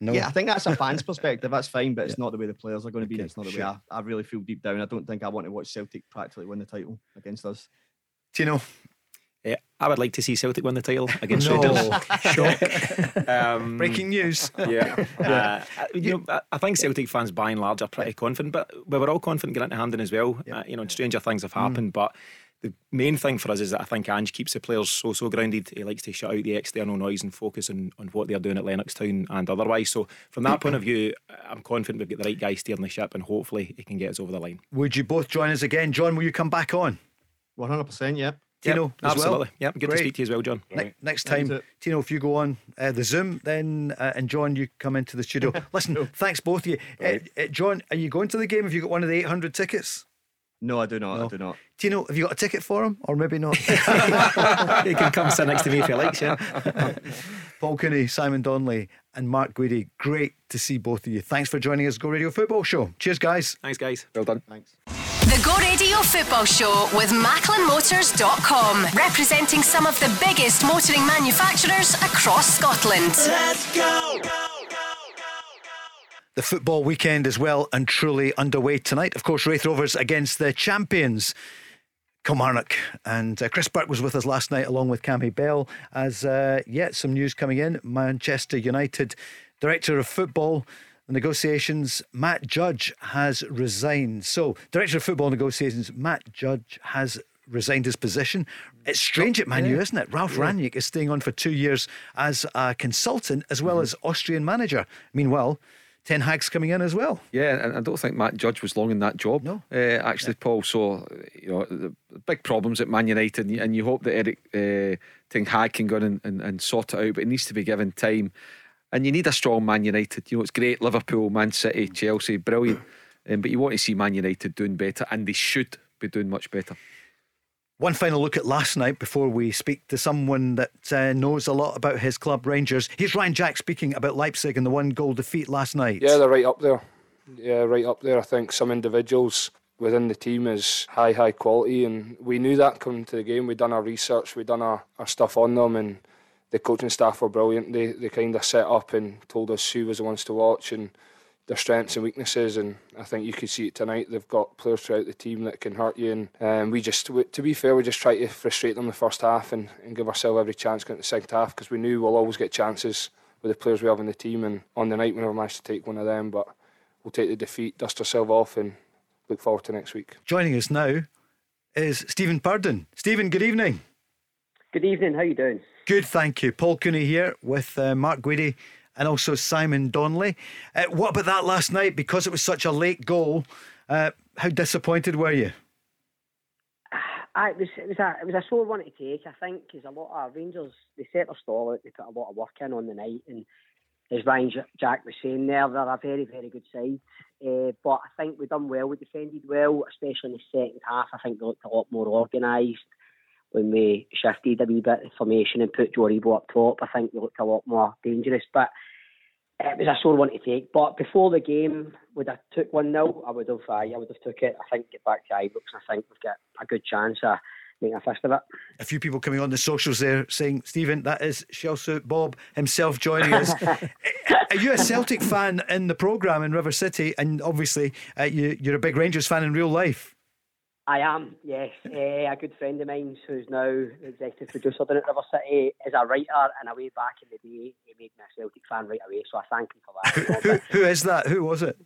No, Yeah, I think that's a fan's perspective. That's fine, but it's not the way the players are going to be. it's not the way I, I really feel deep down. I don't think I want to watch Celtic practically win the title against us. Tino. Uh, I would like to see Celtic win the title against No. Rangers. [laughs] um, Breaking news. [laughs] yeah. [laughs] Uh, you know, I- I think Celtic fans by and large are pretty confident, but we were all confident going into Hampden as well. Uh, you know, and stranger things have happened, but the main thing for us is that I think Ange keeps the players so so grounded. He likes to shut out the external noise and focus on, on what they're doing at Lennoxtown and otherwise. So from that point of view, I'm confident we've got the right guy steering the ship, and hopefully he can get us over the line. Would you both join us again? John, will you come back on? 100%, yeah. Tino, Yep, as absolutely. well? Yep, good to speak to you as well, John. Ne- next time, Tino, if you go on uh, the Zoom, then uh, and John, you come into the studio. [laughs] Listen, thanks both of you. Uh, uh, John, are you going to the game? Have you got one of the 800 tickets? No, I do not. No. I do not. Do you know? have you got a ticket for him, or maybe not? [laughs] he can come sit next to me if he likes, yeah. [laughs] Paul Cooney, Simon Donnelly, and Mark Guidi. Great to see both of you. Thanks for joining us, Go Radio Football Show. Cheers, guys. Thanks, guys. Well done. Thanks. The Go Radio Football Show with MacklinMotors.com, representing some of the biggest motoring manufacturers across Scotland. The football weekend is well and truly underway tonight. Of course, Raith Rovers against the champions. Kilmarnock. And uh, Chris Burke was with us last night along with Cammy Bell as uh, yet some news coming in. Manchester United director of football negotiations Matt Judge has resigned. So director of football negotiations Matt Judge has resigned his position. It's strange at Man U isn't it? Ralf Rangnick is staying on for two years as a consultant as well as Austrian manager. Meanwhile Ten Hag's coming in as well Yeah, and I don't think Matt Judge was long in that job. No. uh, actually, Paul. So you know, the the big problems at Man United, and you, and you hope that Erik uh, Ten Hag can go in and, and, and sort it out. But it needs to be given time, and you need a strong Man United. You know, it's great Liverpool, Man City, Chelsea, brilliant, um, but you want to see Man United doing better, and they should be doing much better. One final look at last night before we speak to someone that uh, knows a lot about his club, Rangers. Here's Ryan Jack speaking about Leipzig and the one goal defeat last night. Yeah, they're right up there. Yeah, right up there. I think some individuals within the team is high, high quality, and we knew that coming to the game. We'd done our research, we'd done our, our stuff on them, and the coaching staff were brilliant. They they kind of set up and told us who was the ones to watch and their strengths and weaknesses. And I think you could see it tonight. They've got players throughout the team that can hurt you, and um, we just, we, to be fair, we just try to frustrate them the first half and, and give ourselves every chance going to the second half because we knew we'll always get chances with the players we have in the team. And on the night, we never managed to take one of them, but we'll take the defeat, dust ourselves off, and look forward to next week. Joining us now is Stephen Purdon. Stephen, good evening. Good evening. How are you doing? Good, thank you. Paul Cooney here with uh, Mark Guidi and also Simon Donnelly. Uh, what about that last night? Because it was such a late goal, uh, how disappointed were you? [sighs] It was it was a it was a sore one to take. I think because a lot of Rangers they set their stall out. They put a lot of work in on the night, and as Ryan Jack was saying there, they're a very very good side. Uh, but I think we done well. We defended well, especially in the second half. I think we looked a lot more organised when we shifted a wee bit of formation and put Joe Aribo up top. I think we looked a lot more dangerous, but. It was a sore one to take, but before the game, would I took one 0 I would have. Uh, I would have took it. I think get back to Ibrox. I think we've got a good chance of making a fist of it. A few people coming on the socials there saying, Stephen, that is Shellsuit Bob himself joining us. [laughs] Are you a Celtic fan in the programme in River City? And obviously, uh, you, you're a big Rangers fan in real life. I am, yes. Uh, a good friend of mine who's now executive producer down at River City is a writer, and a way back in the day, he made me a Celtic fan right away. So I thank him for that. [laughs] Who, who is that? Who was it?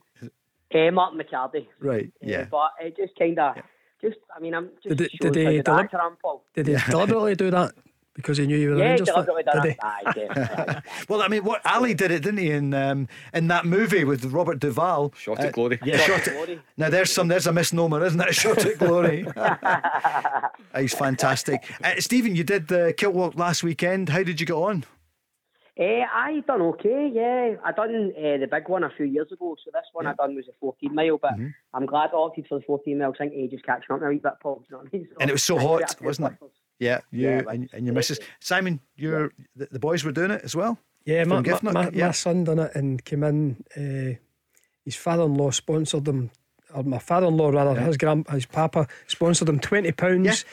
uh, Martin McCardie. Right, Uh, yeah. but it just kind of, just I mean, I'm just Did, it- shows did he good delib- actor I am, Paul. did he deliberately do that [laughs] because he knew you were a Yeah, Rangers fan? deliberately done Did it. he? Well, I mean, what Ali did it, didn't he? In um, in that movie with Robert Duvall, Shot at glory. Yeah, shot at Glory. Now there's some there's a misnomer, isn't it? [laughs] Shot at glory. Uh, [laughs] He's fantastic. Uh, Stephen, you did the kilt walk last weekend. How did you get on? Uh, I done okay, yeah. I done uh, the big one a few years ago, so this one I done was a 14 mile, but Mm-hmm. I'm glad I opted for the 14 mile. I think age is catching up now a wee bit, Paul. You know what I mean? So And it was so hot, got wasn't it? Yeah, you Yeah, and, and your missus Simon. Your the, the boys were doing it as well. Yeah, my, my, my, yeah. my son done it and came in. Uh, his father-in-law sponsored them, or my father-in-law rather, his grand, his papa sponsored them twenty pounds.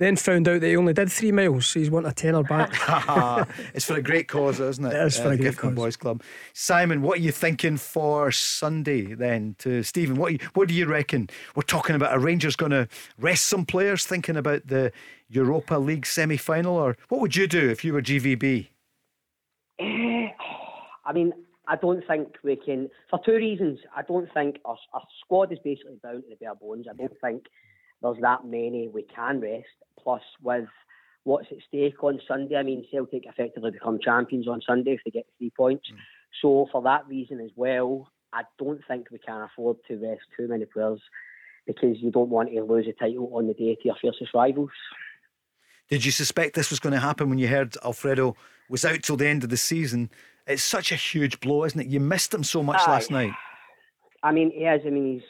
Then found out that he only did three miles, so he's wanting a tenner back. [laughs] [laughs] it's for a great cause, isn't it? It is for Uh, a great Gift cause. Boys Club. Simon, what are you thinking for Sunday then? To Stephen, what you, what do you reckon? We're talking about a Rangers going to rest some players, thinking about the Europa League semi final, or what would you do if you were GVB? Eh, I mean, I don't think we can, for two reasons. I don't think our, our squad is basically down to the bare bones. I don't think there's that many we can rest. Plus, with what's at stake on Sunday, I mean, Celtic effectively become champions on Sunday if they get three points. Mm. So, for that reason as well, I don't think we can afford to rest too many players because you don't want to lose a title on the day to your fiercest rivals. Did you suspect this was going to happen when you heard Alfredo was out till the end of the season? It's such a huge blow, isn't it? You missed him so much last night. I mean, he is. I mean, he's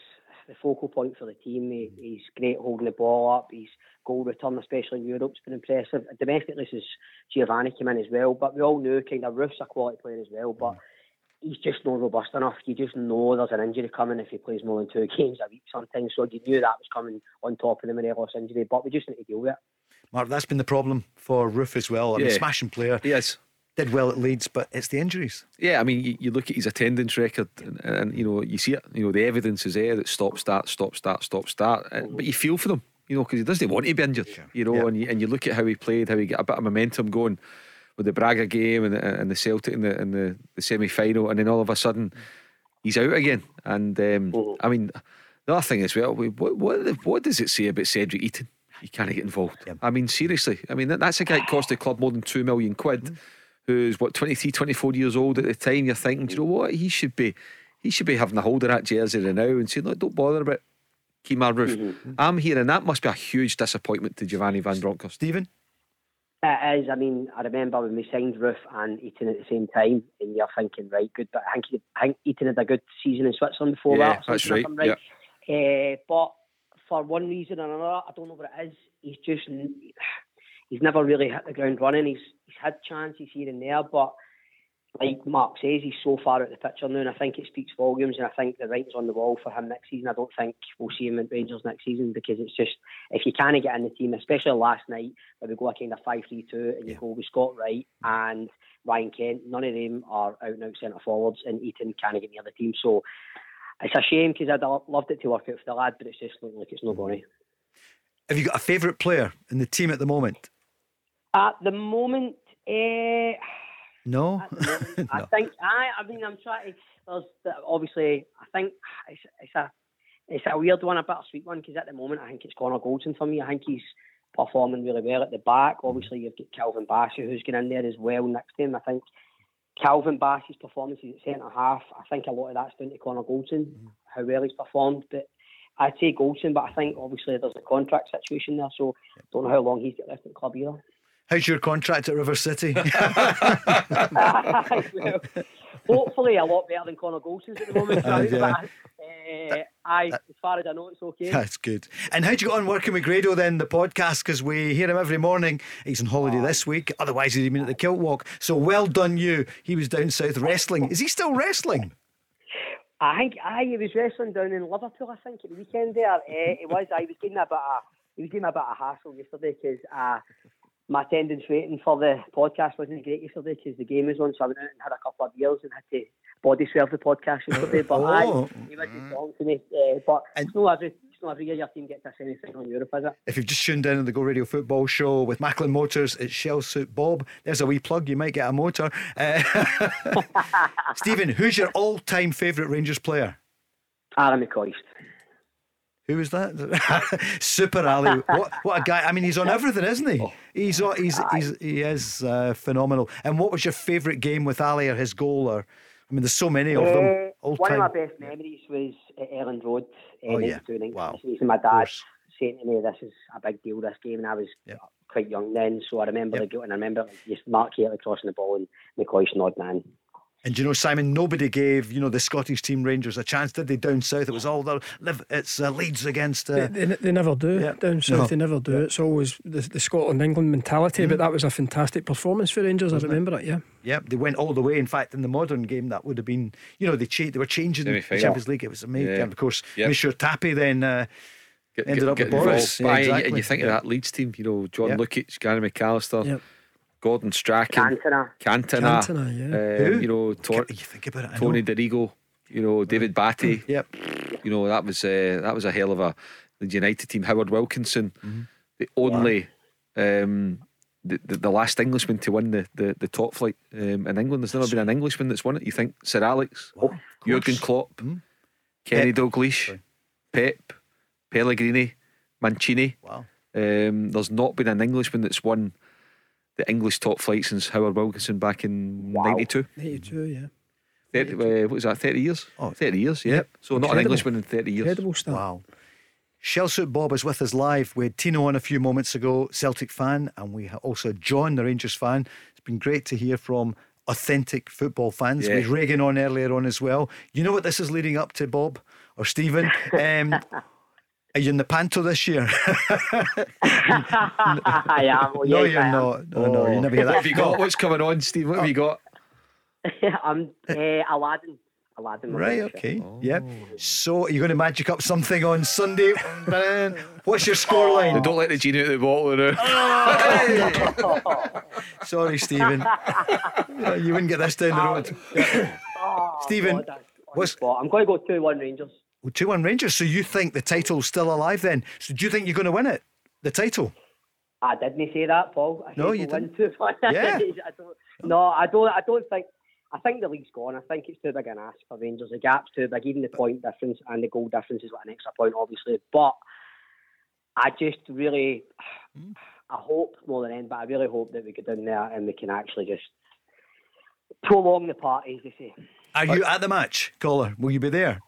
the focal point for the team. He, mm. he's great holding the ball up. His goal return, especially in Europe, has been impressive. Domestically, since Giovanni came in as well. But we all knew kind of Roofe's a quality player as well. But mm. he's just not robust enough. You just know there's an injury coming if he plays more than two [laughs] games a week sometimes. So you knew that was coming on top of the Morelos injury. But we just need to deal with it. Mark, that's been the problem for Roof as well. I mean, smashing player. Yes. Did well at Leeds, but it's the injuries. Yeah, I mean, you, you look at his attendance record, and, and you know, you see it. You know, the evidence is there that stop, start, stop, start, stop, start. And, but you feel for them, you know, because he doesn't want to be injured. You know, and you, and you look at how he played, how he got a bit of momentum going with the Braga game and, the- and the Celtic in the in the, the semi final, and then all of a sudden he's out again. And um, I mean, the other thing as well, what what, what does it say about Cedric Itten? He can't get involved. I mean, seriously. I mean, that, that's a guy that cost the club more than two million quid. Who's what 23, 24 years old at the time? You're thinking, do you know what? He should be, he should be having a hold of that jersey right now and saying, look, don't bother about Kemar Roofe. I'm here, and that must be a huge disappointment to Giovanni Van Bronckhorst. Stephen, It is. I mean, I remember when we signed Roofe and Itten at the same time, and you're thinking, right, good. But I think, he, I think Itten had a good season in Switzerland before Yeah, that. that's something, right, if I'm right. Eh, but for one reason or another, I don't know what it is. He's just he's never really hit the ground running. He's he's had chances here and there, but like Mark says, he's so far out the picture now, and I think it speaks volumes. And I think the writing's on the wall for him next season. I don't think we'll see him at Rangers next season because it's just if you can't get in the team, especially last night where we go a kind of five three two, and you go with Scott Wright and Ryan Kent. None of them are out and out centre forwards, and Itten can't get near the team. So it's a shame because I'd loved it to work out for the lad, but it's just looking like it's not going have you got a favourite player in the team at the moment? At the moment, eh, [laughs] No. I think I. I mean, I'm trying. To, there's obviously. I think it's, it's a it's a weird one, a bittersweet one, because at the moment I think it's Connor Goldson for me. I think he's performing really well at the back. Obviously, you've got Calvin Bassey who's going in there as well next to him. I think Calvin Bassey's performances at centre half. I think a lot of that's down to Connor Goldson, how well he's performed. But I'd say Goldson, but I think obviously there's a contract situation there, so don't know how long he's got left at the club either. How's your contract at River City? well, [laughs] [laughs] hopefully a lot better than Connor Goldson's at the moment. [laughs] Uh, yeah. but, uh, aye, as far as I know, it's okay. That's good. And how'd you get on working with Grado then, the podcast? Because we hear him every morning. He's on holiday this week. Otherwise, he'd been at the Kilt Walk. So well done, you. He was down south wrestling. Is he still wrestling? I think aye, he was wrestling down in Liverpool. I think at the weekend there. Uh, it was. I was getting a bit of he was getting a bit of hassle yesterday because uh, my attendance rating for the podcast wasn't great yesterday because the game was on. So I went out and had a couple of beers and had to body swerve the podcast yesterday. But [laughs] Oh. aye, he was just talking to me. Uh, but it's not every it's not every year your team gets a semi final in Europe, is it? If you've just tuned in on the Go Radio Football Show with Macklin Motors, it's Shell Suit Bob. There's a wee plug. You might get a motor. Uh, [laughs] Stephen, who's your all-time favourite Rangers player? Aaron McCoist. Who was that? [laughs] Super Ali. What, what a guy. I mean, he's on everything, isn't he? He's, on- he's, he's he is uh, phenomenal. And what was your favourite game with Ali or his goal? Or I mean, there's so many of them. Uh, All one time. of my best memories was at Elland Road. Uh, Oh, yeah. 92, Wow. And my dad saying to me, "This is a big deal. This game," and I was quite young then, so I remember the goal, and I remember just Mark Hateley crossing the ball and McCoist nodding in. And you know, Simon, nobody gave you know the Scottish team Rangers a chance, did they? Down south, it was all the live. It's uh, Leeds against. Uh, They, they, they never do. Down south, No. they never do. It's always the, the Scotland England mentality, but that was a fantastic performance for Rangers. Wasn't I remember it, yeah. Yep, they went all the way. In fact, in the modern game, that would have been, you know, they cha- they were changing the Semi-final. Champions League. It was amazing. Yeah. And of course, Yep. Monsieur Tapie then uh, get, Ended get, up get with Boris. Yeah, exactly. And you think of that Leeds team, you know, John Yep. Lukic, Gary McAllister, Yep. Gordon Strachan, Cantona. Cantona, Cantona, yeah. um, Who? you know, Tor- You think about it, I Tony know. Dorigo, you know, David Batty. Yep. You know, that was uh, that was a hell of a the United team. Howard Wilkinson, Mm-hmm. the only um, the, the the last Englishman to win the, the, the top flight um, in England. There's never been an Englishman that's won it. You think Sir Alex, Jurgen Klopp, Kenny Pep. Dalglish, Pep, Pellegrini, Mancini. Wow. Um, there's not been an Englishman that's won the English top flight since Howard Wilkinson back in 92. 92, yeah. 30, uh, what was that? 30 years? Oh. 30 years, yeah. Yep. So not an Incredible. Englishman in 30 years. Incredible stuff. Wow. Shellsuit Bob is with us live. We had Tino on a few moments ago, Celtic fan, and we also had John, the Rangers fan. It's been great to hear from authentic football fans. Yeah. We had Reagan on earlier on as well. You know what this is leading up to, Bob or Stephen? [laughs] Um, are you in the panto this year? [laughs] I am. Well, no, yes, you're I am. not. No, no, you never hear What have you got? What's coming on, Steve? What have you got? [laughs] I'm uh, Aladdin. Aladdin. Right, Aladdin. okay. Yep. So, are you going to magic up something on Sunday? What's your scoreline? Don't let the genie out of the bottle now. [laughs] Sorry, Stephen. You wouldn't get this down the road. Oh, Stephen, God, what's- I'm going to go 2 1 Rangers. Well, 2 1 Rangers. So, you think the title's still alive then? So, do you think you're going to win it? The title? I didn't say that, Paul. I No, you didn't. win 2 1. Yeah. I don't, no, I don't, I don't think. I think the league's gone. I think it's too big an ask for Rangers. The gap's too big. Even the point difference and the goal difference is like an extra point, obviously. But I just really, hmm. I hope more than anything, but I really hope that we get down there and we can actually just prolong the party, as they say. Are you at the match, caller? Will you be there?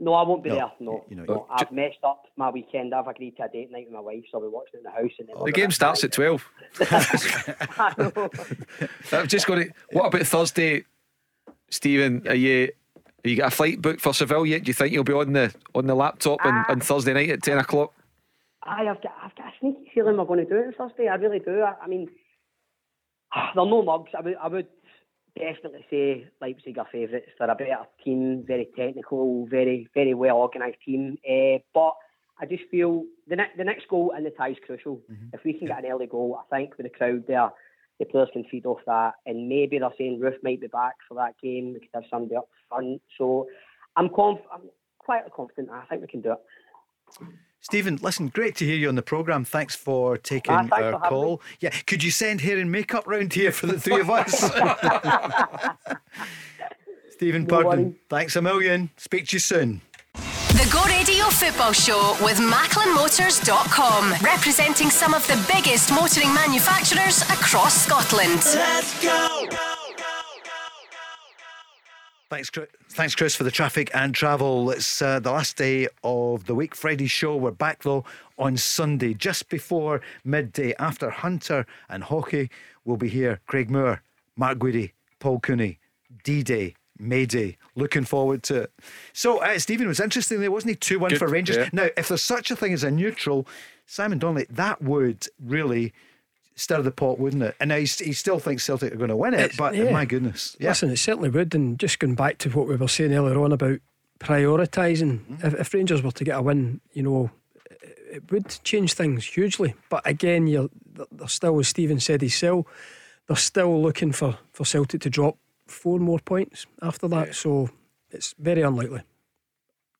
No, I won't be No, there. No, you know, no. I've messed up my weekend. I've agreed to a date night with my wife, so I'll be watching it in the house. And then oh, The game starts at 12. [laughs] [laughs] I'm just going to. What about Thursday, Stephen? Are you. Have you got a flight booked for Seville yet? Do you think you'll be on the on the laptop on, on ah. Thursday night at 10 o'clock? I've got, I've got a sneaky feeling we're going to do it on Thursday. I really do. I, I mean, [sighs] they're no mugs. I would, I would definitely say Leipzig are favourites. They're a better team, very technical, very, very well organised team. Uh, but I just feel the, ne- the next goal and the tie is crucial. If we can get an early goal, I think with the crowd there, the players can feed off that. And maybe they're saying Roofe might be back for that game. We could have somebody up front. So I'm, conf- I'm quite confident. I think we can do it. Stephen, listen, great to hear you on the programme. Thanks for taking Ah, thanks our for having call. Yeah, could you send hair and makeup round here for the three of us? [laughs] Stephen No Purdon, worries. thanks a million. Speak to you soon. The Go Radio Football Show with MacklinMotors.com, representing some of the biggest motoring manufacturers across Scotland. Let's go. Thanks, Chris. Thanks, Chris, for the traffic and travel. It's uh, the last day of the week. Friday's show. We're back though on Sunday, just before midday. After Hunter and hockey, we'll be here. Craig Moore, Mark Guidi, Paul Cooney, D Day. Mayday, looking forward to it. So, uh, Stephen was interesting there, wasn't he? 2 1 for Rangers. yeah. Now, if there's such a thing as a neutral, Simon Donnelly, that would really stir the pot, wouldn't it? And now he, he still thinks Celtic are going to win it, It's- but yeah. my goodness. Yeah. Listen, it certainly would. And just going back to what we were saying earlier on about prioritising, Mm-hmm. if, if Rangers were to get a win, you know, it- it would change things hugely. But again, you're they're still, as Stephen said, he's still they're still looking for for Celtic to drop four more points after that. So it's very unlikely.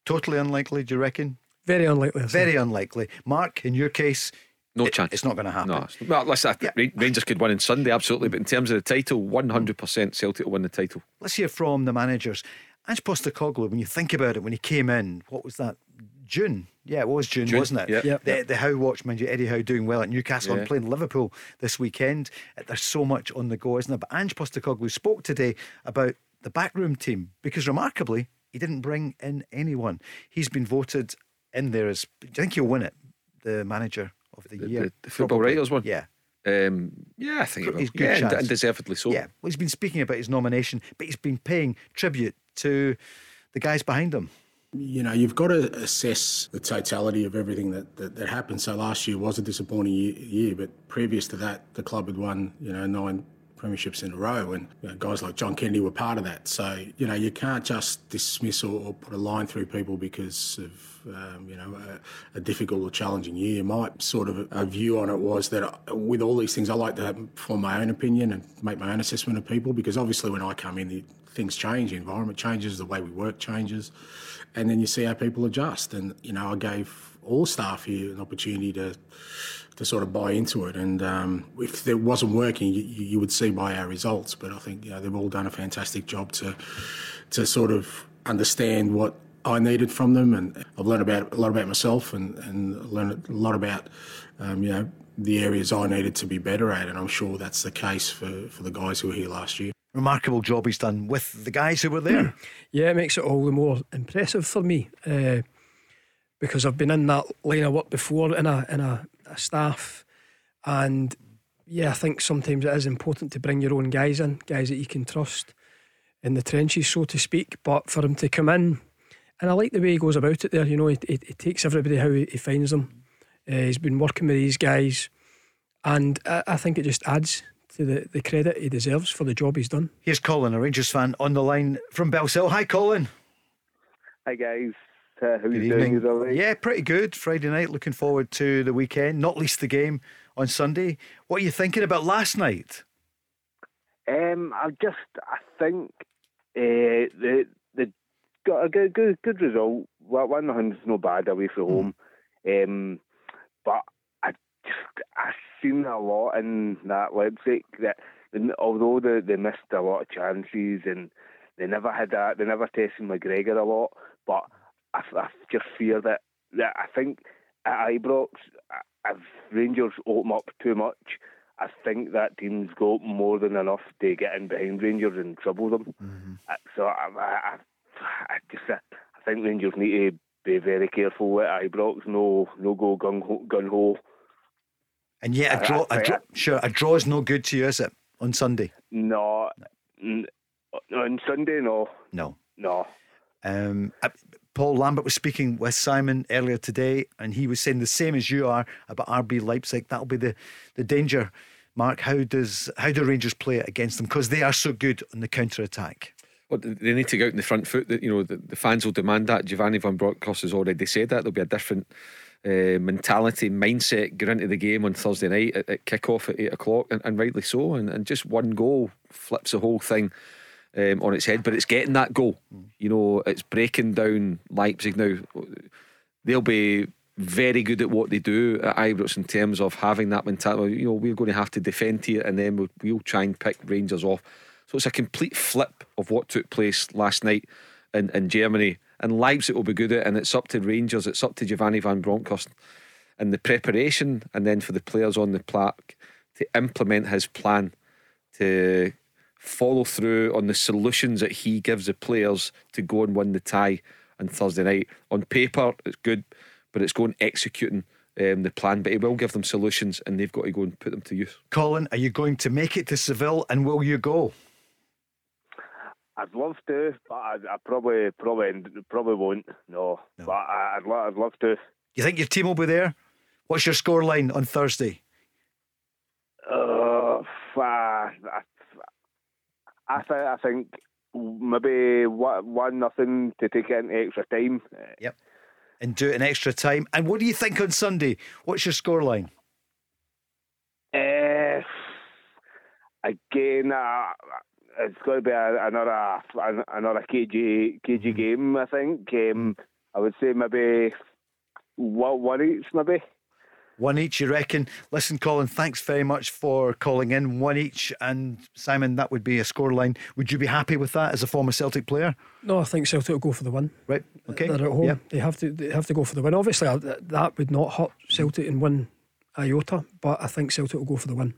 Totally unlikely, do you reckon? Very unlikely. Very unlikely. Mark, in your case, No it- chance. It's not going to happen. No. Well, listen, I think Ra- Rangers could win on Sunday, absolutely. But in terms of the title, 100% Celtic will win the title. Let's hear from the managers. Ange Postecoglou, when you think about it, when he came in, what was that? June. Yeah, it was June, June, wasn't it? yep. Yep. The, the Howe watch, mind you, Eddie Howe doing well at Newcastle Yeah. and playing Liverpool this weekend. Uh, There's so much on the go, isn't there? But Ange Postecoglou spoke today about the backroom team because remarkably, he didn't bring in anyone. He's been voted in there as, do you think he'll win it? The manager of the, The, year. the, the football Probably. writers one. Yeah. Um, yeah, I think it will. He's good yeah, chance. and deservedly so. Yeah, well, he's been speaking about his nomination, but he's been paying tribute to the guys behind him. You know, you've got to assess the totality of everything that, that, that happened. So last year was a disappointing year, year, but previous to that, the club had won, you know, nine premierships in a row, and you know, guys like John Kennedy were part of that. So you know you can't just dismiss or, or put a line through people because of um, you know a, a, difficult or challenging year. My sort of a view on it was that uh, with all these things, I like to form my own opinion and make my own assessment of people because obviously when I come in, the, things change, the environment changes, the way we work changes, and then you see how people adjust. And you know I gave all staff here an opportunity to to sort of buy into it. And um, if it wasn't working, you, you, would see by our results. But I think you know, they've all done a fantastic job to to sort of understand what I needed from them, and I've learned about a lot about myself, and and learned a lot about um, you know the areas I needed to be better at, and I'm sure that's the case for for the guys who were here last year. Remarkable job he's done with the guys who were there. [clears throat] yeah, it makes it all the more impressive for me. Uh, because I've been in that line of work before in a in a, a staff, and yeah, I think sometimes it is important to bring your own guys in, guys that you can trust in the trenches, so to speak. But for him to come in, and I like the way he goes about it there. You know, he, he, he takes everybody how he, he finds them. Uh, he's been working with these guys, and I, I think it just adds to the, the credit he deserves for the job he's done. Here's Colin, a Rangers fan, on the line from Bellshill. Hi, Colin. Hi, guys. Uh, how you doing? Right? Yeah, pretty good. Friday night, looking forward to the weekend, not least the game on Sunday. What are you thinking about last night? Um, I just, I think uh, the the got a good good, good result. One nothing's no bad away from hmm. home, um, but I just I seen a lot in that Leipzig that although they, they missed a lot of chances and they never had that, they never tested McGregor a lot, but I, I just fear that, that I think at Ibrox, if Rangers open up too much, I think that team's got more than enough to get in behind Rangers and trouble them. Mm-hmm. Uh, so I, I, I just I think Rangers need to be very careful at Ibrox. No, no go gun ho, gun ho. And yet, a draw, a draw, sure, a draw is no good to you, is it? On Sunday? No, n- on Sunday, no, no, no. Um, Paul Lambert was speaking with Simon earlier today, and he was saying the same as you are about RB Leipzig. That'll be the, the danger. Mark, how does how do Rangers play it against them? Because they are so good on the counter attack. Well, they need to go out in the front foot. You know, the, the fans will demand that. Giovanni Van Bronckhorst has already said that there'll be a different uh, mentality, mindset going into the game on Thursday night at, at kick off at eight o'clock, and, and rightly so. And, and just one goal flips the whole thing um, on its head, but it's getting that goal. Mm. You know, it's breaking down Leipzig now. They'll be very good at what they do at Ibrox in terms of having that mentality. You know, we're going to have to defend here, and then we'll, we'll try and pick Rangers off. So it's a complete flip of what took place last night in, in Germany. And Leipzig will be good at, and it's up to Rangers. It's up to Giovanni Van Bronckhorst and the preparation, and then for the players on the plaque to implement his plan to follow through on the solutions that he gives the players to go and win the tie on Thursday night. On paper, it's good, but it's going executing um, the plan. But he will give them solutions, and they've got to go and put them to use. Colin, are you going to make it to Seville, and will you go? I'd love to, but I, I probably, probably, probably won't. No, no. but I, would I'd love to. You think your team will be there? What's your scoreline on Thursday? Uh, I, I, th- I think maybe one nothing to take it into extra time. Yep. And do it in extra time. And what do you think on Sunday? What's your scoreline? Uh, again, uh, it's going to be a, another another KG KG mm-hmm. game. I think. Um, I would say maybe one, one each, maybe. One each, you reckon? Listen, Colin, thanks very much for calling in. One each, and Simon, that would be a scoreline. Would you be happy with that as a former Celtic player? No, I think Celtic will go for the win. Right. Okay. They're at home. Yeah. They have to. They have to go for the win. Obviously, that would not hurt Celtic and win iota, but I think Celtic will go for the win.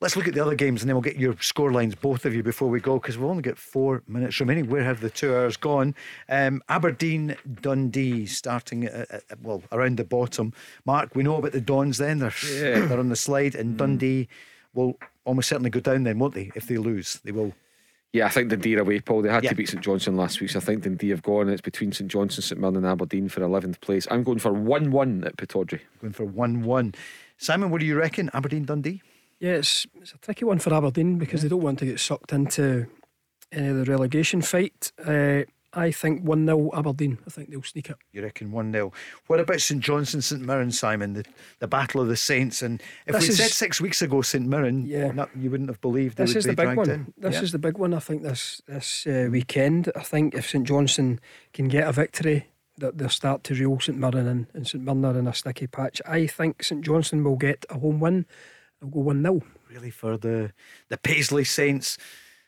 Let's look at the other games and then we'll get your score lines, both of you, before we go, because we've only got four minutes remaining. Where have the two hours gone? Um, Aberdeen, Dundee, starting at, at, well around the bottom. Mark, we know about the Dons. Then they're yeah. they're on the slide, and mm. Dundee will almost certainly go down. Then, won't they? If they lose, they will. Yeah, I think Dundee are away, Paul. They had yeah. to beat St Johnstone last week, so I think Dundee have gone. It's between St Johnstone, St Mirren, and Aberdeen for 11th place. I'm going for 1 1 at Pittodrie. Going for 1 1. Simon, what do you reckon? Aberdeen, Dundee? Yeah, it's, it's a tricky one for Aberdeen because they don't want to get sucked into any of the relegation fight. Uh, I think 1 0 Aberdeen. I think they'll sneak it. You reckon 1 0. What about St Johnstone, St Mirren, Simon? The, the Battle of the Saints. And if This we is- said six weeks ago St Mirren, Yeah. not, you wouldn't have believed they This would is be the big dragged one. in. This Yeah. is the big one. I think this this uh, weekend. I think if St Johnstone can get a victory, that they'll start to reel St Mirren and, and St Mirren are in a sticky patch. I think St Johnstone will get a home win. They'll go one 0 Really for the, the Paisley Saints.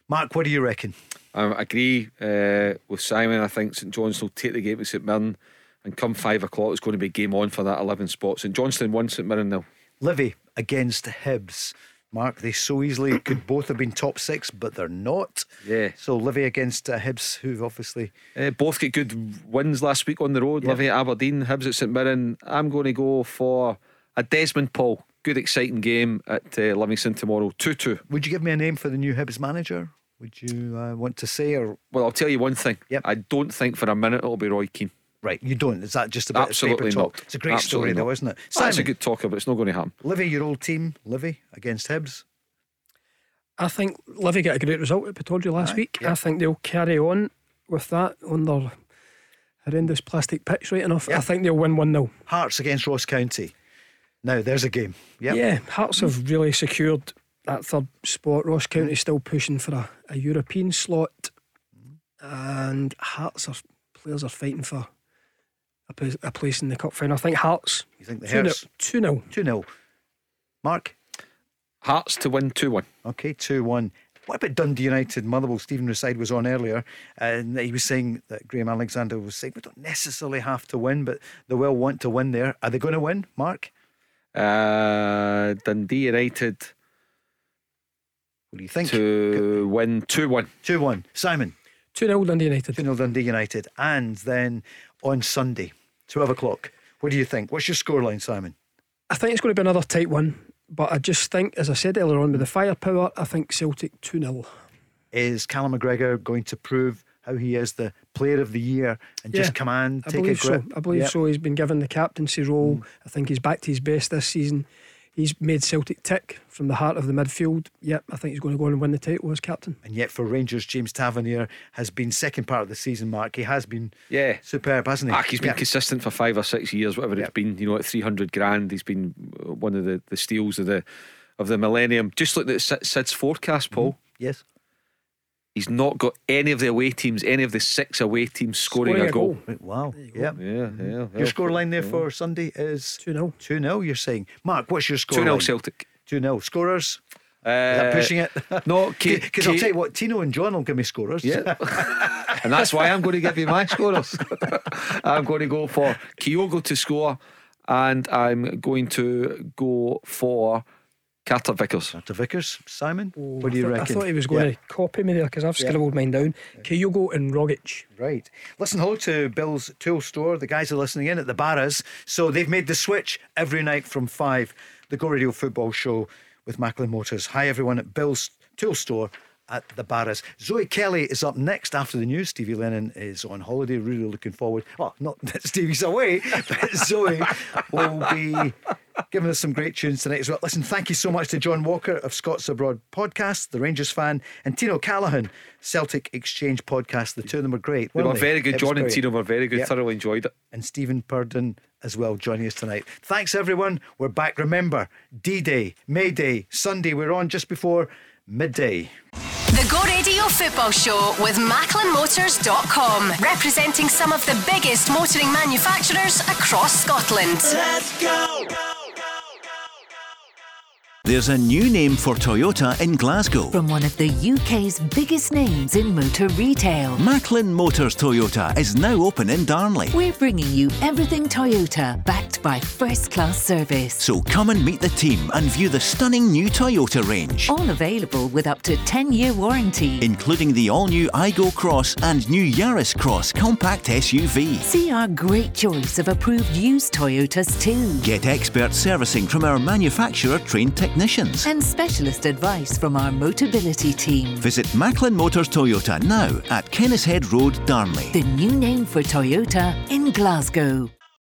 Mark, what do you reckon? I agree uh, with Simon. I think St John's will take the game to St Mirren, and come five o'clock, it's going to be game on for that 11 spot. St Johnston won, St Mirren nil. Livy against Hibs. Mark, they so easily [coughs] could both have been top six, but they're not. Yeah. So Livy against uh, Hibs, who've obviously Uh, both get good wins last week on the road. Yeah. Livy at Aberdeen, Hibs at St Mirren. I'm going to go for a Desmond Paul. Good, exciting game at uh, Livingston tomorrow. 2 2. Would you give me a name for the new Hibs manager? Would you uh, want to say or Well, I'll tell you one thing. Yep. I don't think for a minute it'll be Roy Keane. right? You don't. Is that just a bit Absolutely of paper talk? not. It's a great Absolutely story, though, isn't it? That's a good talker, but it's not going to happen. Livy, your old team, Livy against Hibs. I think Livy got a great result at Pittodrie last Aye, week. yeah. I think they'll carry on with that on their horrendous plastic pitch right enough. Yeah. I think they'll win 1 0. Hearts against Ross County. Now there's a game. Yep. Yeah, Hearts have really secured that third spot. Ross County still pushing for a, a European slot, and Hearts are players are fighting for a, a place in the cup final. I think Hearts You think the 2 0. Hearts 2 0. 2 0. Mark? Hearts to win 2 1. Okay, 2 1. What about Dundee United? Motherwell, Stephen Reside was on earlier, and he was saying that Graham Alexander was saying we don't necessarily have to win, but they will want to win there. Are they going to win, Mark? Uh, Dundee United What do you think? to win 2 1. 2 1. Simon? 2 0 Dundee United. 2 0 Dundee United. And then on Sunday, 12 o'clock. What do you think? What's your scoreline, Simon? I think it's going to be another tight one, but I just think, as I said earlier on, with the firepower, I think Celtic 2 0. Is Callum McGregor going to prove how he is the player of the year and just Yeah, command, I take a believe grip? so. I believe Yep. so. He's been given the captaincy role. Mm. I think he's back to his best this season. He's made Celtic tick from the heart of the midfield. Yep, I think he's going to go on and win the title as captain. And yet, for Rangers, James Tavernier has been second part of the season, Mark. He has been Yeah. superb, hasn't he? Ah, he's been Yeah. consistent for five or six years, whatever Yeah. it's been. You know, at three hundred grand, he's been uh, one of the, the steals of the of the millennium. Just look at Sid- Sid's forecast, Paul. Yes. He's not got any of the away teams, any of the six away teams scoring, a goal. Right, Wow. Yeah. Yeah, yeah. Your well, scoreline there yeah. for Sunday is 2 0. 2 0, you're saying. Mark, what's your score? two 0 Celtic. 2 0. Scorers? Uh, Is pushing it? No, [laughs] Because I'll tell you what, Tino and John will give me scorers. Yeah. [laughs] and that's why I'm going to give you my scorers. [laughs] I'm going to go for Kyogo to score, and I'm going to go for Carter Vickers. Dr. Vickers, Simon, Oh, what do you I thought, reckon? I thought he was going Yeah. to copy me there because I've Yeah. scribbled mine down. Kyogo and Rogic. Right. Listen, hello to Bill's Tool Store. The guys are listening in at the Barras. So they've made the switch every night from five. The Go Radio Football Show with Macklin Motors. Hi, everyone at Bill's Tool Store at the Barras. Zoe Kelly is up next after the news. Stevie Lennon is on holiday. Really looking forward. Well, not that Stevie's away, but [laughs] Zoe will be giving us some great tunes tonight as well. Listen, thank you so much to John Walker of Scots Abroad podcast, the Rangers fan, and Tino Callahan, Celtic Exchange podcast. The two of them were great. They weren't very good. It John and. Tino were very good. Yep. Thoroughly enjoyed it. And Stephen Purdon as well joining us tonight. Thanks, everyone. We're back. Remember, D Day, May Day, Sunday. We're on just before midday. The Go Radio Football Show with MacklinMotors.com, representing some of the biggest motoring manufacturers across Scotland. Let's go! There's a new name for Toyota in Glasgow. From one of the UK's biggest names in motor retail. Macklin Motors Toyota is now open in Darnley. We're bringing you everything Toyota, backed by first class service. So come and meet the team and view the stunning new Toyota range, All available with up to 10 year warranty. including the all new Aygo Cross and new Yaris Cross compact SUV. See our great choice of approved used Toyotas too. Get expert servicing from our manufacturer trained technicians. And specialist advice from our Motability team. Visit Macklin Motors Toyota now at Kennishead Road, Darnley. The new name for Toyota in Glasgow.